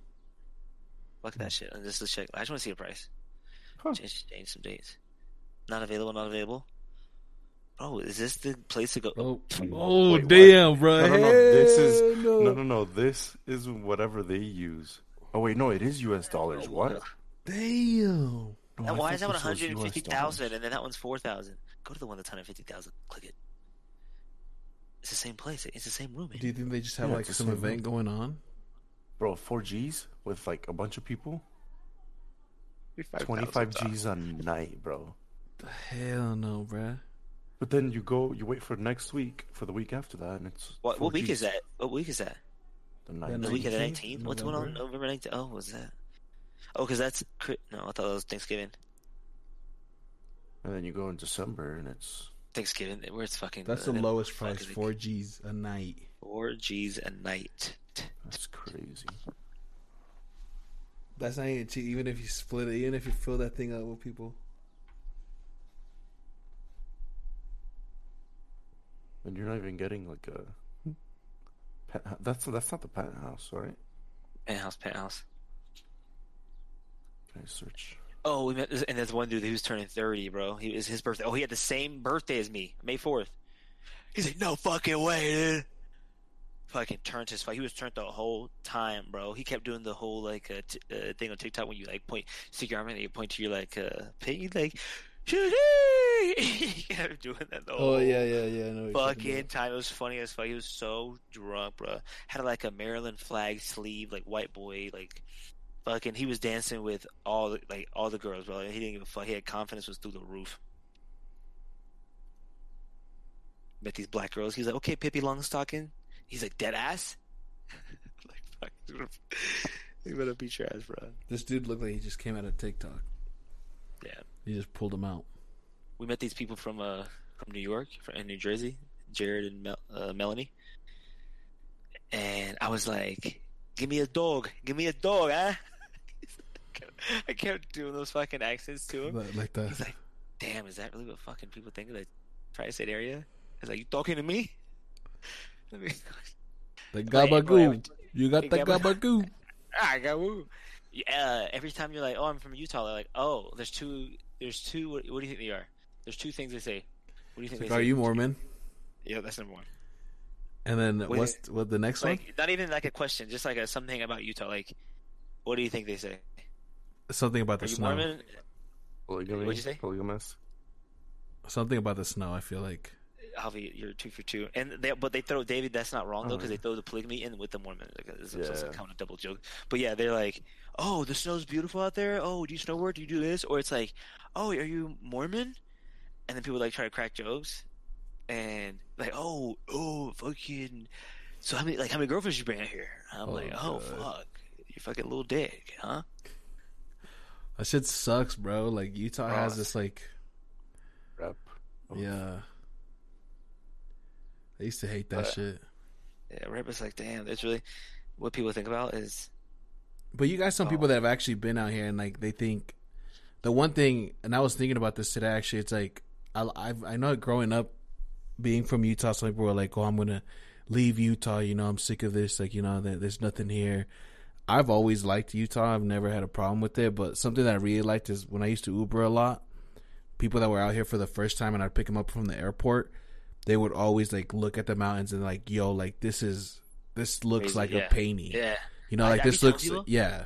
Look at that shit. And just let's check. I just want to see a price. Huh. Change, change some dates. Not available. Not available. Bro, is this the place to go? Oh, oh Wait, oh what? damn, bro. No, no, no. This is no. no, no, no. This is whatever they use. Oh wait, no, it is U.S. dollars. Oh, what? Damn. No, And why is that thought one this was US 150,000 and then that one's 4,000? Go to the one that's 150,000. Click it. It's the same place. It's the same room. Man. Do you think they just have Yeah, like some same event going on? Bro, four G's with like a bunch of people. 55,000 Twenty-five. G's a night, bro. The hell no, bruh. But then you go, you wait for next week, for the week after that, and it's What, what week Gs. is that? What week is that? The The ninth. The week of the 19th? 19th? What's going on? November? November 19th? Oh, what's that? Oh, because that's. Cri- No, I thought that was Thanksgiving. And then you go in December, and it's Thanksgiving. Where it's fucking. That's the lowest price, four G's a night. Four G's a night. that's crazy. That's not even cheap. Even if you split it, even if you fill that thing up with people. And you're not even getting like a. Pet, that's that's not the penthouse, right? Penthouse, penthouse. Can I search? Oh, we met, and there's one dude who's turning 30, bro. He was his birthday. Oh, he had the same birthday as me, May 4th. He's like, no fucking way, dude. Fucking turned his. Fight. He was turned the whole time, bro. He kept doing the whole like uh, t- uh, thing on TikTok when you like point, stick your arm and you point to your like uh, pin. You like, He kept doing that the whole Oh yeah, yeah, yeah. I know what you're talking fucking time. It was funny as fuck. He was so drunk, bro. Had like a Maryland flag sleeve, like white boy, like fucking. He was dancing with all the, like all the girls, bro. He didn't give a fuck. He had confidence was through the roof. Met these black girls. He's like, okay, Pippi Longstocking. He's like, dead ass. like, fuck, dude. you better beat your ass, bro. This dude looked like he just came out of TikTok. Yeah. He just pulled him out. we met these people from uh from New York and New Jersey, Jared and Mel, uh, Melanie, and I was like, "Give me a dog, give me a dog, huh?" I kept doing those fucking accents to him. Like, like that. He's like, "Damn, is that really what fucking people think of the tri-state area?" He's like, "You talking to me?" Let me- The But, bro, gabagoo. You got the gabba- gabagoo. I got woo. Yeah, every time you're like, "Oh, I'm from Utah," they're like, "Oh, there's two. There's two. What, what do you think they are?" There's two things they say. What do you think Like, they are say? you Mormon? Yeah, that's number one. And then Wait. what's what the next one? Like, not even like a question, just like a something about Utah. Like, what do you think they say? Something about Are the you snow. Mormon? Polygamy. What'd you say? Polygamous. Something about the snow. I feel like. Javi, you're two for two. And they, but they throw David. That's not wrong though, because Oh. they throw the polygamy in with the Mormon. Like, it's it's Yeah. like kind of double joke. But yeah, they're like, "Oh, the snow's beautiful out there. Oh, do you snowboard? Do you do this?" Or it's like, "Oh, are you Mormon?" And then people like try to crack jokes, and like, "Oh, oh, fucking." So how many like how many girlfriends you bring out here? I'm Oh, like, "Oh, God. fuck, you fucking little dick, huh?" That shit sucks, bro. Like Utah has this like Rep. yeah. I used to hate that But- shit. Yeah. But it's like, damn, that's really what people think about is But you got some people Oh. that have actually been out here and like they think the one thing, and I was thinking about this today. Actually, it's like I I've, I know growing up, being from Utah, some people were like, "Oh, I'm gonna leave Utah." You know, I'm sick of this. Like, you know, there, there's nothing here. I've always liked Utah. I've never had a problem with it. But something that I really liked is when I used to Uber a lot. People that were out here for the first time, and I'd pick them up from the airport. They would always like look at the mountains and like, "Yo, like this is this looks Crazy, like yeah. a painting." yeah. You know, I- like I this looks, people- yeah.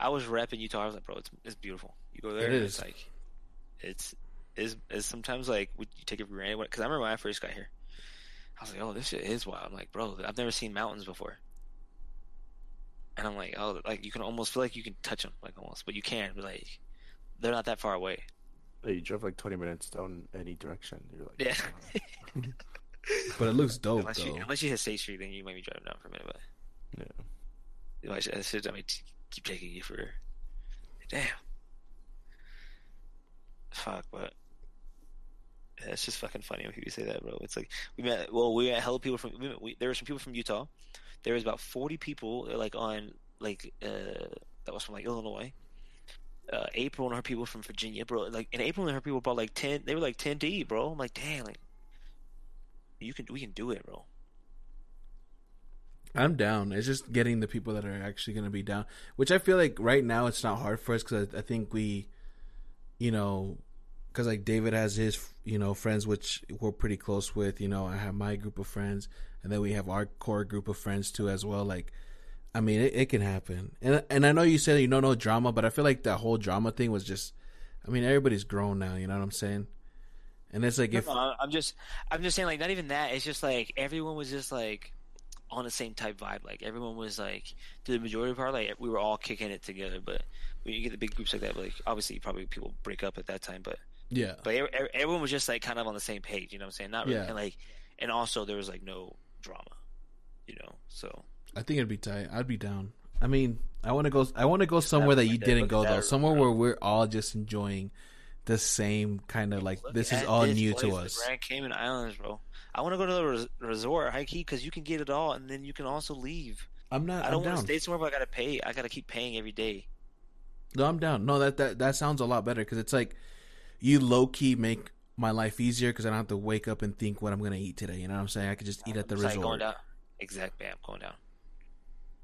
I was repping Utah. I was like, bro, it's it's beautiful. You go there, It and is. it's like, it's is is sometimes like would you take it for granted? Because I remember when I first got here, I was like, oh, this shit is wild. I'm like, bro, I've never seen mountains before. And I'm like, oh, like you can almost feel like you can touch them, like almost, but you can't. But like, they're not that far away. Yeah, you drive like 20 minutes down any direction. You're like, Yeah. But it looks dope unless though. you unless you hit State Street, then you might be driving down for a minute. But yeah. you know, I should, I should might keep taking you for. Damn. Fuck, but yeah, it's just fucking funny when people say that, bro. It's like we met. Well, we met hella people from. We met, we, there were some people from Utah. There was about forty people, like on like uh that was from like Illinois. Uh, April and her people from Virginia, bro. Like, and April and her people brought like ten. They were like ten deep, bro. I'm like, damn, like, you can, we can do it, bro. I'm down. It's just getting the people that are actually going to be down, which I feel like right now it's not hard for us because I, I think we, you know, because like David has his, you know, friends which we're pretty close with. You know, I have my group of friends, and then we have our core group of friends too as well. Like, I mean, it, it can happen, and and I know you said you don't know drama, but I feel like that whole drama thing was just, I mean, everybody's grown now. You know what I'm saying? And it's like No, if no, I'm just, I'm just saying, like, not even that. It's just like everyone was just like on the same type vibe. Like everyone was like, to the majority of our, like, we were all kicking it together. But when you get the big groups like that, like, obviously, probably people break up at that time. But, yeah, but every- every- everyone was just like kind of on the same page. You know what I'm saying? Not really, Yeah. and like, and also there was like no drama. You know, so I think it'd be tight. I'd be down. I mean, I want to go. I want to go somewhere that you didn't go though. Somewhere where we're all just enjoying the same kind of like Look this is at all this new place, to the us. Grand Cayman Islands, bro. I want to go to the res- resort, high key, because you can get it all, and then you can also leave. I'm not. I don't want to stay somewhere where I gotta pay. I gotta keep paying every day. No, I'm down. No, that that that sounds a lot better because it's like you low key make my life easier because I don't have to wake up and think what I'm gonna eat today. You know what I'm saying? I could just eat at the resort. going down. Exactly, I'm going down.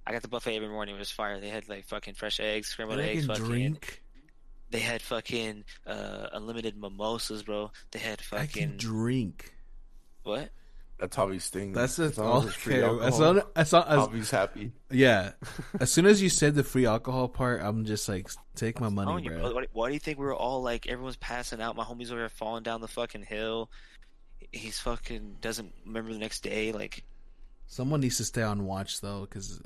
I got the buffet every morning. It was fire. They had like fucking fresh eggs, scrambled And eggs, fucking. drink. They had fucking uh, unlimited mimosas, bro. They had I can fucking drink. what? That's Javi's thing. That's As long All as free okay. As alcohol, long as, long as Javi's happy. yeah. As soon as you said the free alcohol part, I'm just like, take my money, telling you, bro. bro, Why, why do you think we were all like everyone's passing out? My homies over there falling down the fucking hill. He's fucking doesn't remember the next day. Like Someone needs to stay on watch though, because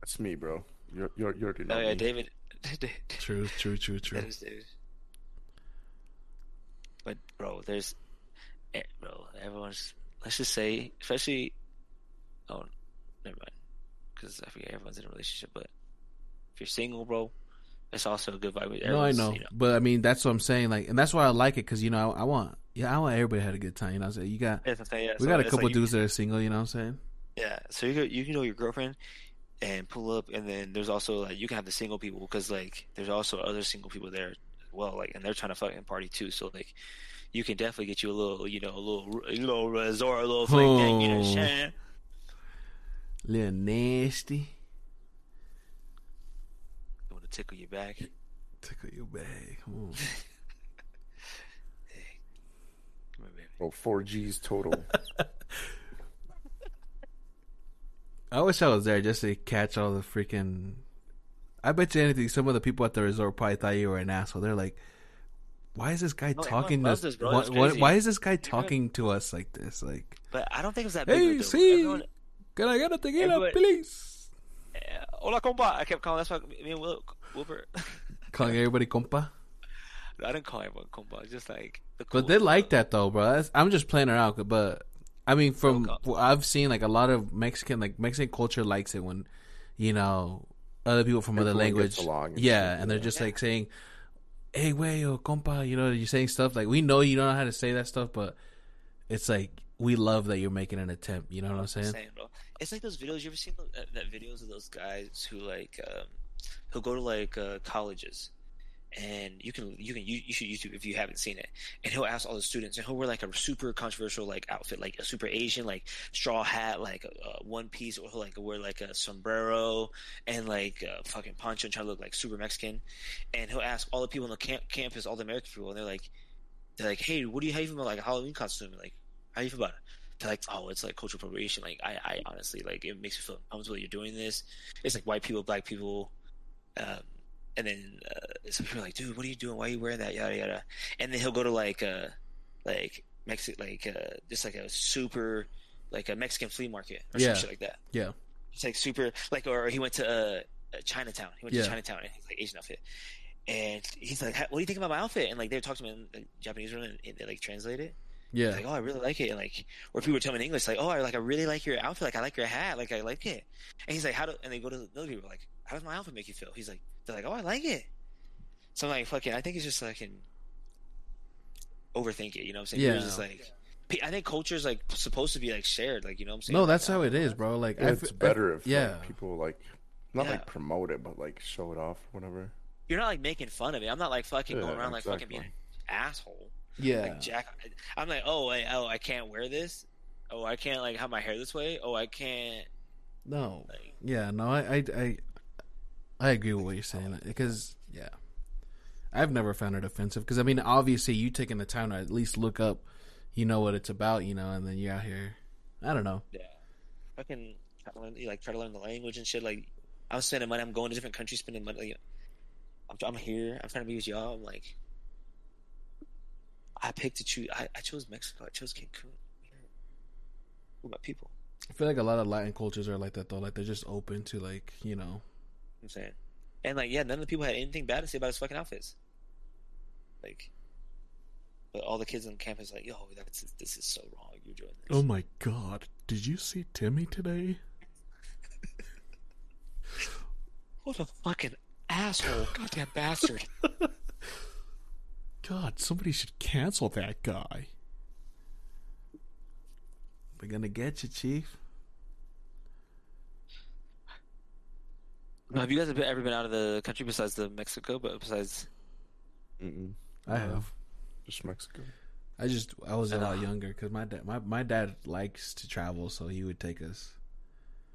That's me, bro. You're you're you're already know oh yeah, me. David. true, true, true, true. That is David. But bro, there's, eh, bro, everyone's. Let's just say, especially, oh, never mind, because I forget everyone's in a relationship. But if you're single, bro, it's also a good vibe. with No, I know, you but I mean that's what I'm saying. Like, and that's why I like it because you know I, I want, yeah, I want everybody to have a good time. You know, what I'm saying you got, That's saying, yeah, we so got a couple like you- dudes that are single. You know what I'm saying? Yeah, so you go, you can know your girlfriend and pull up, and then there's also like you can have the single people because like there's also other single people there as well, like and they're trying to fucking party too. So like you can definitely get you a little, you know, a little, a little resort, a little fling thing, you know what I'm Oh. saying? Little nasty. You want to tickle your back? Tickle your back Come on. hey. Come here, baby. Oh, four G's total. I wish I was there just to catch all the freaking. I bet you anything. Some of the people at the resort probably thought you were an asshole. They're like, "Why is this guy No, talking to us? why, why- is this guy talking to us like this? Like, But I don't think it was that big. hey, see, Everyone, can I get a tequila, Everyone- please? eh, hola, compa. I kept calling. That's why me and Will, Wilbur. Calling everybody compa. I didn't call everyone compa. Just like the But they like that though, bro. That's, I'm just playing around, but I mean, from what I've seen, like a lot of Mexican, like Mexican culture likes it when, you know, other people from other Everyone gets language, along and yeah, and they're yeah. just like saying, "Hey, wey, yo, compa," you know, you're saying stuff like we know you don't know how to say that stuff, but it's like we love that you're making an attempt. You know what I'm saying? saying. It's like those videos. You ever seen those, that, that videos of those guys who like um, who'll go to like uh, colleges, and you can you can you, you should YouTube if you haven't seen it, and he'll ask all the students, and he'll wear like a super controversial like outfit, like a super Asian like straw hat, like a, a one piece, or he'll like wear like a sombrero and like a fucking poncho and try to look like super Mexican, and he'll ask all the people on the camp, campus, all the American people, and they're like, they're like, hey, what do you how you feel about like a Halloween costume? Like, how you feel about it? They're like, oh, it's like cultural appropriation. Like, I, I honestly like it makes me feel uncomfortable you're doing this. It's like white people, black people, um, and then uh, some people are like, dude, what are you doing? Why are you wearing that? Yada yada. And then he'll go to like, uh, like Mexico, like uh, just like a super, like a Mexican flea market or Yeah. some shit like that. Yeah. It's like super, like, or he went to uh, uh, Chinatown. He went Yeah. to Chinatown and he's like Asian outfit. And he's like, "What do you think about my outfit?" And like they talk to him in Japanese room and, and they like translate it. Yeah. Like, oh, I really like it. And like, or people would tell me in English, like, oh, I like, I really like your outfit. Like, I like your hat. Like, I like it. And he's like, how do? And they go to the other people, like, how does my outfit make you feel? He's like, they're like, oh, I like it. So I'm like, fucking, I think it's just fucking overthink it. You know what I'm saying? Yeah. You're just like, pe- I think culture is like supposed to be like shared. Like, you know what I'm saying? No, Like, that's I how don't it know. is, bro. Like, I it's f- better if yeah. like, people like Not Yeah. like promote it, but like show it off, whatever. You're not like making fun of it. I'm not like fucking Yeah, going around like fucking being an asshole. Yeah. Like Jack, I'm like, oh, I, oh, I can't wear this. Oh, I can't like have my hair this way. Oh, I can't. no. Like, Yeah, no, I, I, I, I agree with what you're saying because yeah, I've never found it offensive because I mean, obviously, you taking the time to at least look up, you know what it's about, you know, and then you're out here. I don't know. yeah, fucking learn, like try to learn the language and shit. Like, I'm spending money. I'm going to different countries, spending money. Like, I'm, I'm here. I'm trying to be with y'all. I'm like, I picked to choose. I, I chose Mexico. I chose Cancun. With my people. I feel like a lot of Latin cultures are like that though. Like they're just open to like you know. I'm saying, and like, yeah, none of the people had anything bad to say about his fucking outfits. Like, but all the kids on campus like, yo, that's this is so wrong. You're doing this. Oh my god! Did you see Timmy today? What a fucking asshole! Goddamn bastard! God, somebody should cancel that guy. We're gonna get you, Chief. Have you guys ever been out of the country besides the Mexico? But besides, Mm-mm. I have. Just Mexico. I just I was a Uh, lot younger because my dad my, my dad likes to travel, so he would take us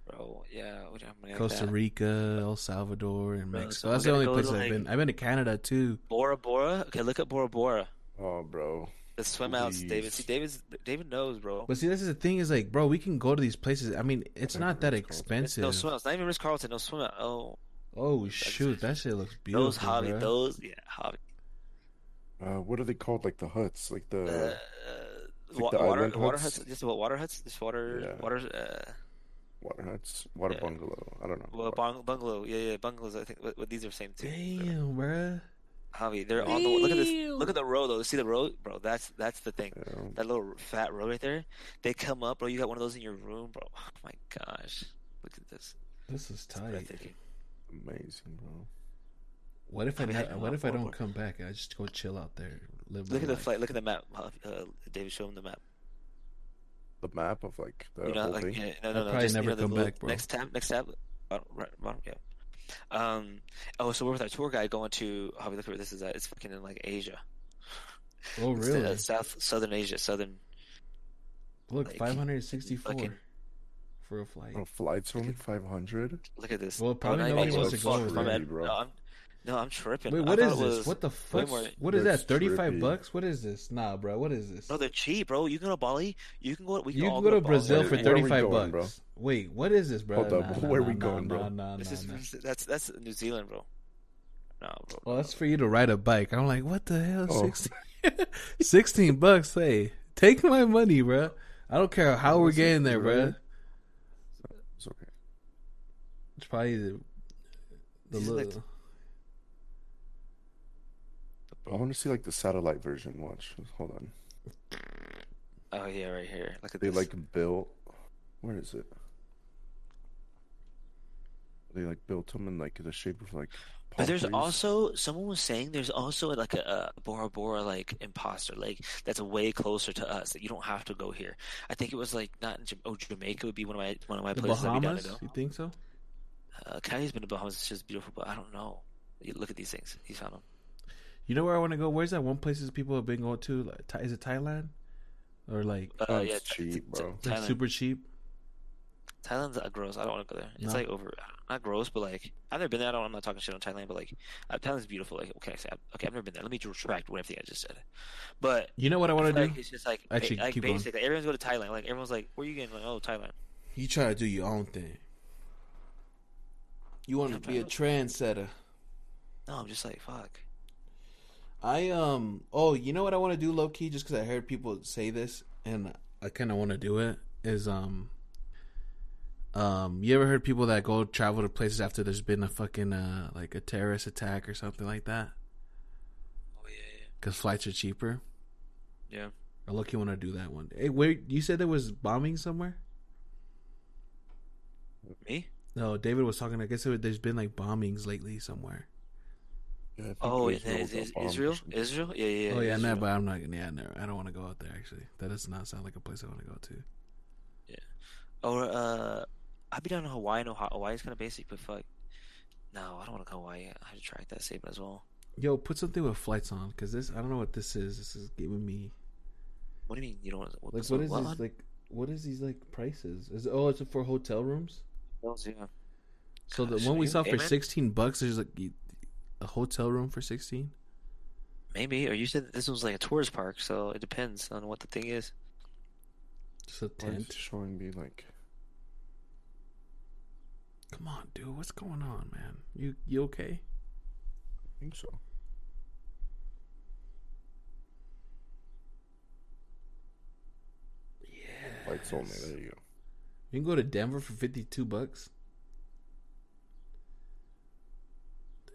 bro, yeah, what- how many like Costa? Rica, El Salvador, and Bro, Mexico. so That's the only gonna place to, I've like- been. I've been to Canada too. Bora Bora. Okay, look up Bora Bora. Oh, bro. The swim outs, David. See, David's David knows, bro. But see, this is the thing is like, bro, we can go to these places. I mean, it's not that Ritz-Carlton. expensive. No swim outs. Not even Ritz Carlton. No swim out. Oh, Oh shoot, that shit looks beautiful. those hobby. bruh. Those yeah, hobby. Uh, what are they called? Like the huts, like the Uh, like wa- the water island water huts? huts. Just what water huts? Just water Yeah. water. Uh, water huts, water Yeah. bungalow. I don't know. well, bung- bungalow. Yeah, yeah, bungalows. I think. What, what these are same too. Damn, bruh. Javi, they're on the look at this. Look at the row though. See the row, bro. That's that's the thing. Yeah. That little fat row right there. They come up, bro. You got one of those in your room, bro. Oh my gosh, look at this. This is tight. Amazing, bro. What if I, I mean, ne- what if I don't more. come back? I just go chill out there, live Look my at the flight. Look at the map. Uh, David, show him the map. The map of like the You know, whole like thing. yeah, no, I'll no, no. probably Just, you never know, come back, bro. Next tab. Next tab. Bottom, right, bottom, yeah. Um. Oh, so we're with our tour guide going to. Javi, look at where this is at. It's fucking in like Asia. Oh It's, really? uh, South Southern Asia. Southern. Look, like, five hundred sixty-four fucking- for a flight. Oh, flights only five hundred. Look at this. Well, Oh, probably not even nobody Asia. wants to go Fuck, over my there. bad. bro. No, I'm, no, I'm tripping. Wait, I what thought is this? What the fuck? more- What is That's that? Thirty-five bucks? What is this? Nah, bro. What is this? No, they're cheap, bro. You can go to Bali. You can go. We can you all can go to Bali. Brazil Where- for where are we thirty-five bucks. bro? Wait, what is this, bro? Hold up, Nah, where nah, we going, nah, bro? Nah, This nah, is nah. that's that's New Zealand, bro. No, bro. Well, that's for you to ride a bike. I'm like, what the hell? Oh. 16, 16 bucks. Hey, take my money, bro. I don't care how we're getting there, bro. It's okay. It's probably the the This like- little. I want to see like the satellite version. Watch. Hold on. Oh yeah, right here. Look at They this. like built. Where is it? They like built them in like the shape of like. But there's trees. also someone was saying there's also like a, a Bora Bora like imposter like that's way closer to us that you don't have to go here. I think it was like not in oh Jamaica would be one of my one of my The places I'd be down Bahamas? to go. You think so? Uh, Kylie's been to Bahamas. It's just beautiful, but I don't know. You look at these things. He found them. You know where I want to go? Where's that one places people have been going to? Like, Tha- is it Thailand? Or like Uh, yeah, cheap, bro. Th- like super cheap? Thailand's uh, gross. I don't want to go there. It's No? like over, not gross, but like I've never been there. I don't, I'm not talking shit on Thailand, but like uh, Thailand's beautiful. Like, what can I say? Okay, I've never been there. Let me retract everything I just said. But You know what I I want feel to like do? it's just like Actually, ba- like keep going. basic. Like, everyone's go to Thailand. Like everyone's like, where are you getting? Like, oh, Thailand. You try to do your own thing. You want Yeah, to be a bro. trendsetter. No, I'm just like, fuck. I um oh you know what I want to do low key just because I heard people say this and I kind of want to do it is um um you ever heard people that go travel to places after there's been a fucking uh like a terrorist attack or something like that Oh yeah, because flights are cheaper. yeah, yeah. I look you want to do that one. Hey, where you said there was bombing somewhere? Me? No, David was talking. I guess there's been like bombings lately somewhere. Yeah, Oh, Israel is, is, got is bombed or Israel? something. Israel? Yeah, yeah. oh yeah, Israel. no, but I'm not. Yeah, no, I don't want to go out there. Actually, that does not sound like a place I want to go to. Yeah, or uh, I'd be down in Hawaii. No, Hawaii's kind of basic, but fuck. No, I don't want to go Hawaii. I have to track that statement as well. Yo, put something with flights on, because this I don't know what this is. This is giving me What do you mean you don't want to? like what is this like? What is these like prices? Is oh, it's for hotel rooms. Hotels, Yeah. So the one we saw for Amen? sixteen bucks, there's like y- a hotel room for sixteen. Maybe, or you said this was like a tourist park, so it depends on what the thing is. Just a Why is tent. showing me like Come on, dude, what's going on, man? You you okay? I think so. Yeah. Lights only. There you go. You can go to Denver for fifty two bucks.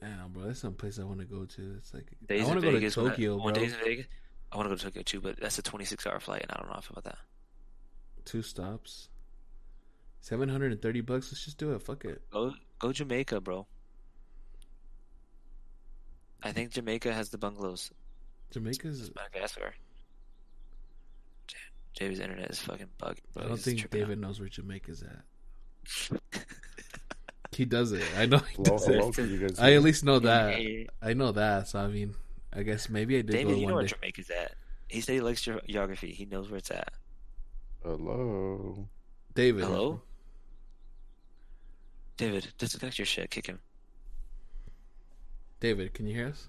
Damn, bro, that's some place I want to go to. It's like Days I want to go to I- Tokyo, when bro. Days in Vegas. I want to go to Tokyo too, but that's a 26 hour flight, and I don't know if about that. Two stops, seven hundred and thirty bucks. Let's just do it. Fuck it. Go go Jamaica, bro. I think Jamaica has the bungalows. Jamaica's. Madagascar. David's internet is fucking bugging. Bro. I don't think David knows where Jamaica's at. He does it. I know he Hello, does hello. it. Can you guys I at least know that. Hey, I know that. So I mean, I guess maybe I did David, go you know where day. Jamaica's at. He said he likes geography. He knows where it's at. Hello. David. Hello? David, disconnect your shit. Kick him. David, can you hear us?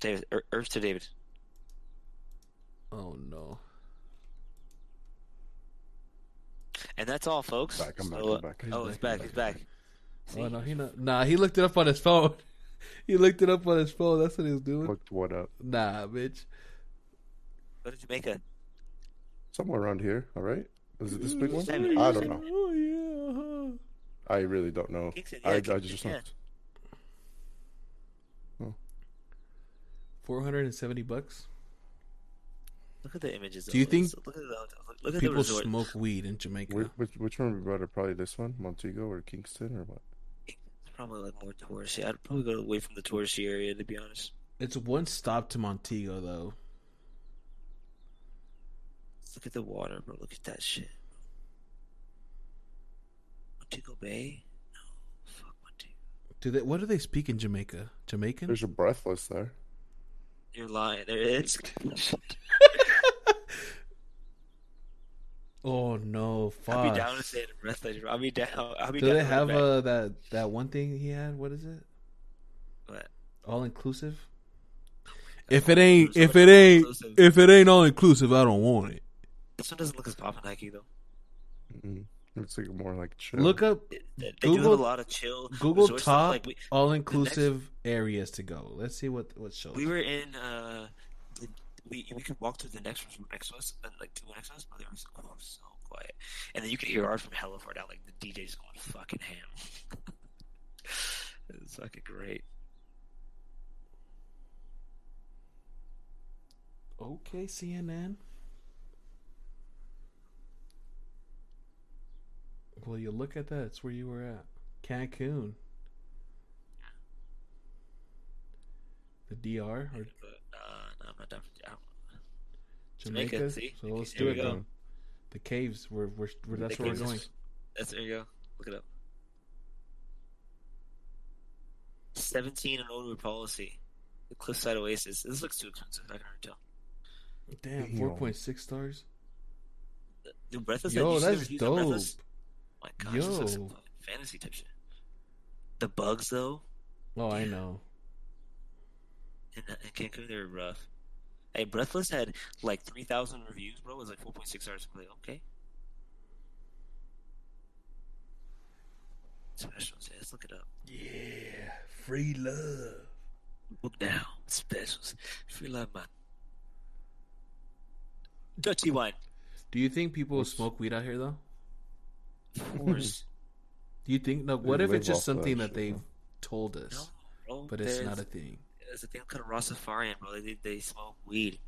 David, er, Earth to David. Oh no. And that's all, folks. Back. I'm. So, uh, I'm back. Oh, it's back. It's back. Oh no, he not. Nah, he looked it up on his phone. he looked it up on his phone. That's what he was doing. Looked what up? Nah, bitch. Go to Jamaica. Somewhere around here. All right. Is it this big one? Seven. I don't know. Oh yeah. I really don't know. Kingston, I, yeah, I Kingston, just yeah. looked. Four hundred and seventy bucks. Look at the images. Do you think Look at the look at the People smoke weed in Jamaica. Which, which, which one would be better? Probably this one, Montego or Kingston or what? It's probably like more touristy. I'd probably go away from the touristy area to be honest. It's one stop to Montego though. Look at the water, bro. Look at that shit. Montego Bay? No, fuck Montego. Do they? What do they speak in Jamaica? Jamaican? There's a breathless there. You're lying. There is. Oh no, fuck. I'll be down to say the breathless. I'll be down. I'll be Do down. they have uh that that one thing he had? What is it? What? All inclusive. If it ain't, if it ain't, inclusive. if it ain't all inclusive, I don't want it. This one doesn't look as poppin' Nike though. Mm-mm. It's like more like chill. Look up They, they do Google- have a lot of chill. Google top Like all inclusive areas to go. Let's see what what shows. we were in. uh we could walk through the next resort next uh, to us, and like two next to us, but they were so, oh, so quiet. And then you could hear ours from hella far down. Like the DJ's going fucking ham. it's fucking great. okay, CNN. Well, you look at that. It's where you were at. Cancun. The DR or But uh, no, I'm not down for that. Jamaica. Jamaica, see? So let's Here do it go. then. The caves. We're, we're, we're that's The where we're going. is- That's there you go. Look it up. Seventeen and older policy. The Cliffside Oasis. This looks too expensive. I can already tell. Damn, Damn. four point six stars. The Breathless. Yo, you see that's reviews dope. My gosh, this looks Yo. like fantasy type shit. The bugs though, Oh, I know. in, in uh, Cancun, they were rough. Hey, Breathless had like three thousand reviews, bro. It was like four point six stars. Like, okay. Specials, yeah, let's look it up. Yeah, free love. Book now. Specials. Free love, man. Dirty wine. Do you think people What's- smoke weed out here though? Of course. Do you think? No. What if it's just off that something that they've huh? told no, us, bro. but it's not a thing? There's a thing called Rastafarian, bro. They, they smoke weed.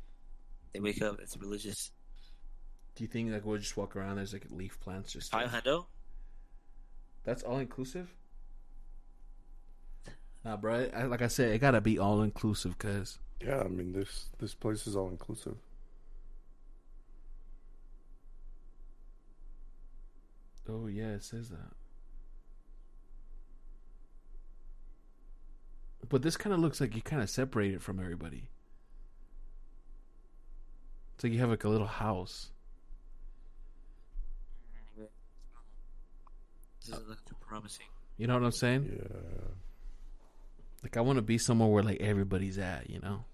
They wake up. It's religious. Do you think like we'll just walk around? There's like leaf plants just. Five hundo. That's all inclusive. Nah, bro. I, like I said, it gotta be all inclusive, cause Yeah, I mean this this place is all inclusive. oh yeah, it says that. But this kind of looks like you kind of separate it from everybody. It's like you have like a little house. This doesn't look too promising. You know what I'm saying? Yeah. Like I want to be somewhere where like everybody's at. You know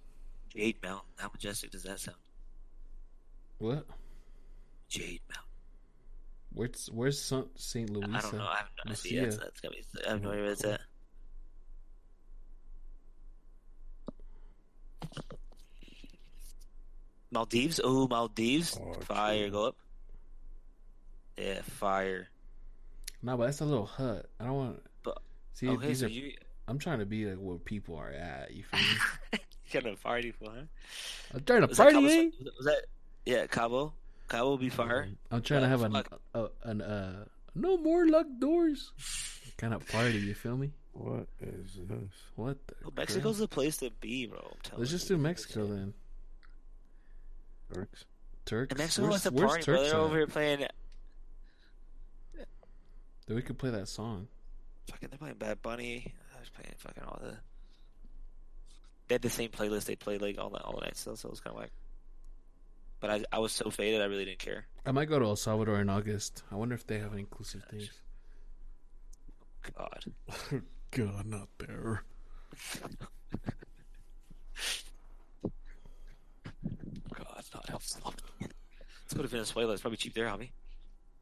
Jade Mountain. How majestic does that sound? what? Jade Mountain. Where's Where's Saint Louis? I don't know. I have no idea. Lucia. That's, that's gotta be, I have no idea where it's at. Maldives? Oh, Maldives. Oh, fire. true. Go up. Yeah, fire. No, but that's a little hut. I don't want. But- See, okay, these so are. you I'm trying to be like where people are at. You feel me? you got a party for, huh? I'm trying to Was that, party. Cabo, eh? was that yeah, Cabo? Cabo will be fire. I'm trying to have an, fuck. a, an uh no more luck doors kind of party. You feel me? What is this? What? The Well, Mexico's the place to be, bro. I'm telling Let's just you. do Mexico then. Turks? Turks. And Mexico where's, wants to where's party. Turks They're over here playing. Then we could play that song. Fucking, they're playing Bad Bunny. I was playing fucking all the. They had the same playlist they played like all the all the still, so it was kind of like. But I I was so faded, I really didn't care. I might go to El Salvador in August. I wonder if they have an inclusive things. God. God, not there. God, it's not helpful. Let's go to Venezuela. It's probably cheap there, homie.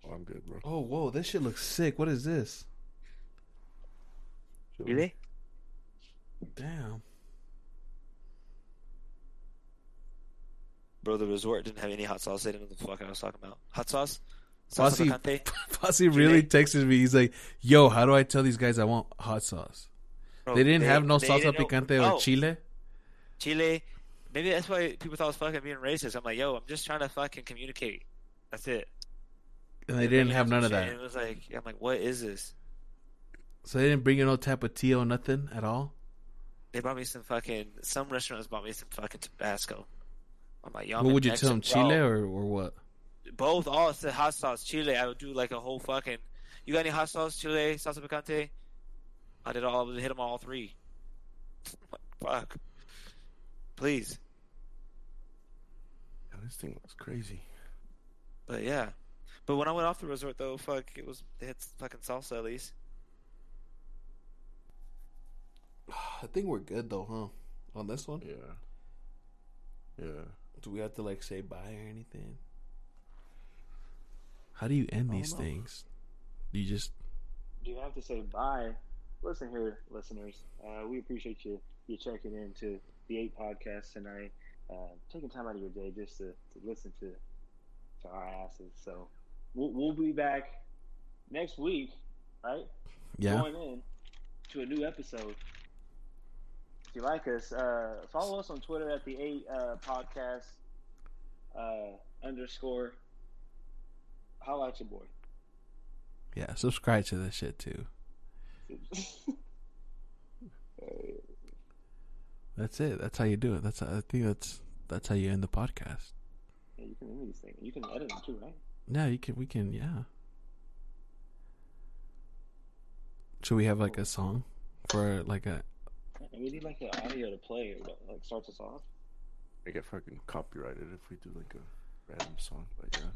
Oh, I'm good, bro. Oh, whoa! This shit looks sick. What is this? Really? Damn. Bro, the resort didn't have any hot sauce. They didn't know the fuck I was talking about. Hot sauce? Fossie- Salsa picante? Fossie really texted me. He's like, "Yo, how do I tell these guys I want hot sauce? Bro, they didn't have no salsa didn't know- picante or Oh, chile." Chile. Maybe that's why people thought I was fucking being racist. I'm like, yo, I'm just trying to fucking communicate. That's it. And they didn't have none of that. and It was like, I'm like, what is this? So they didn't bring you no tapatio, or nothing at all. They brought me some fucking. Some restaurants bought me some fucking Tabasco. I'm like, I'm what would you tell them, chile bro. or, or what? Both. All it's the hot sauce. Chile. I would do like a whole fucking. You got any hot sauce? Chile, salsa picante. I did all. Hit them all three. Fuck. Please. Yeah, this thing looks crazy. But yeah. But when I went off the resort though, fuck, it was they had fucking salsa at least. I think we're good though, huh? On this one, Yeah. Yeah. do we have to like say bye or anything? How do you end these know. things? Do you just Do you have to say bye? Listen here, listeners. Uh, we appreciate you you checking in to the eight podcast tonight. Uh, taking time out of your day just to, to listen to to our asses. So we'll, we'll be back next week, right? yeah. Going in to a new episode. If you like us, uh, follow us on Twitter at the eight uh, podcast uh, underscore. Holla at your boy. Yeah, subscribe to this shit too. That's it. That's how you do it. That's I think that's that's how you end the podcast. Yeah, you can end these things. You can edit them too, right? Yeah, you can. We can. Yeah. Should we have like a song for like a? And we need like an audio to play or like starts us off. I get fucking copyrighted if we do like a random song, but yeah.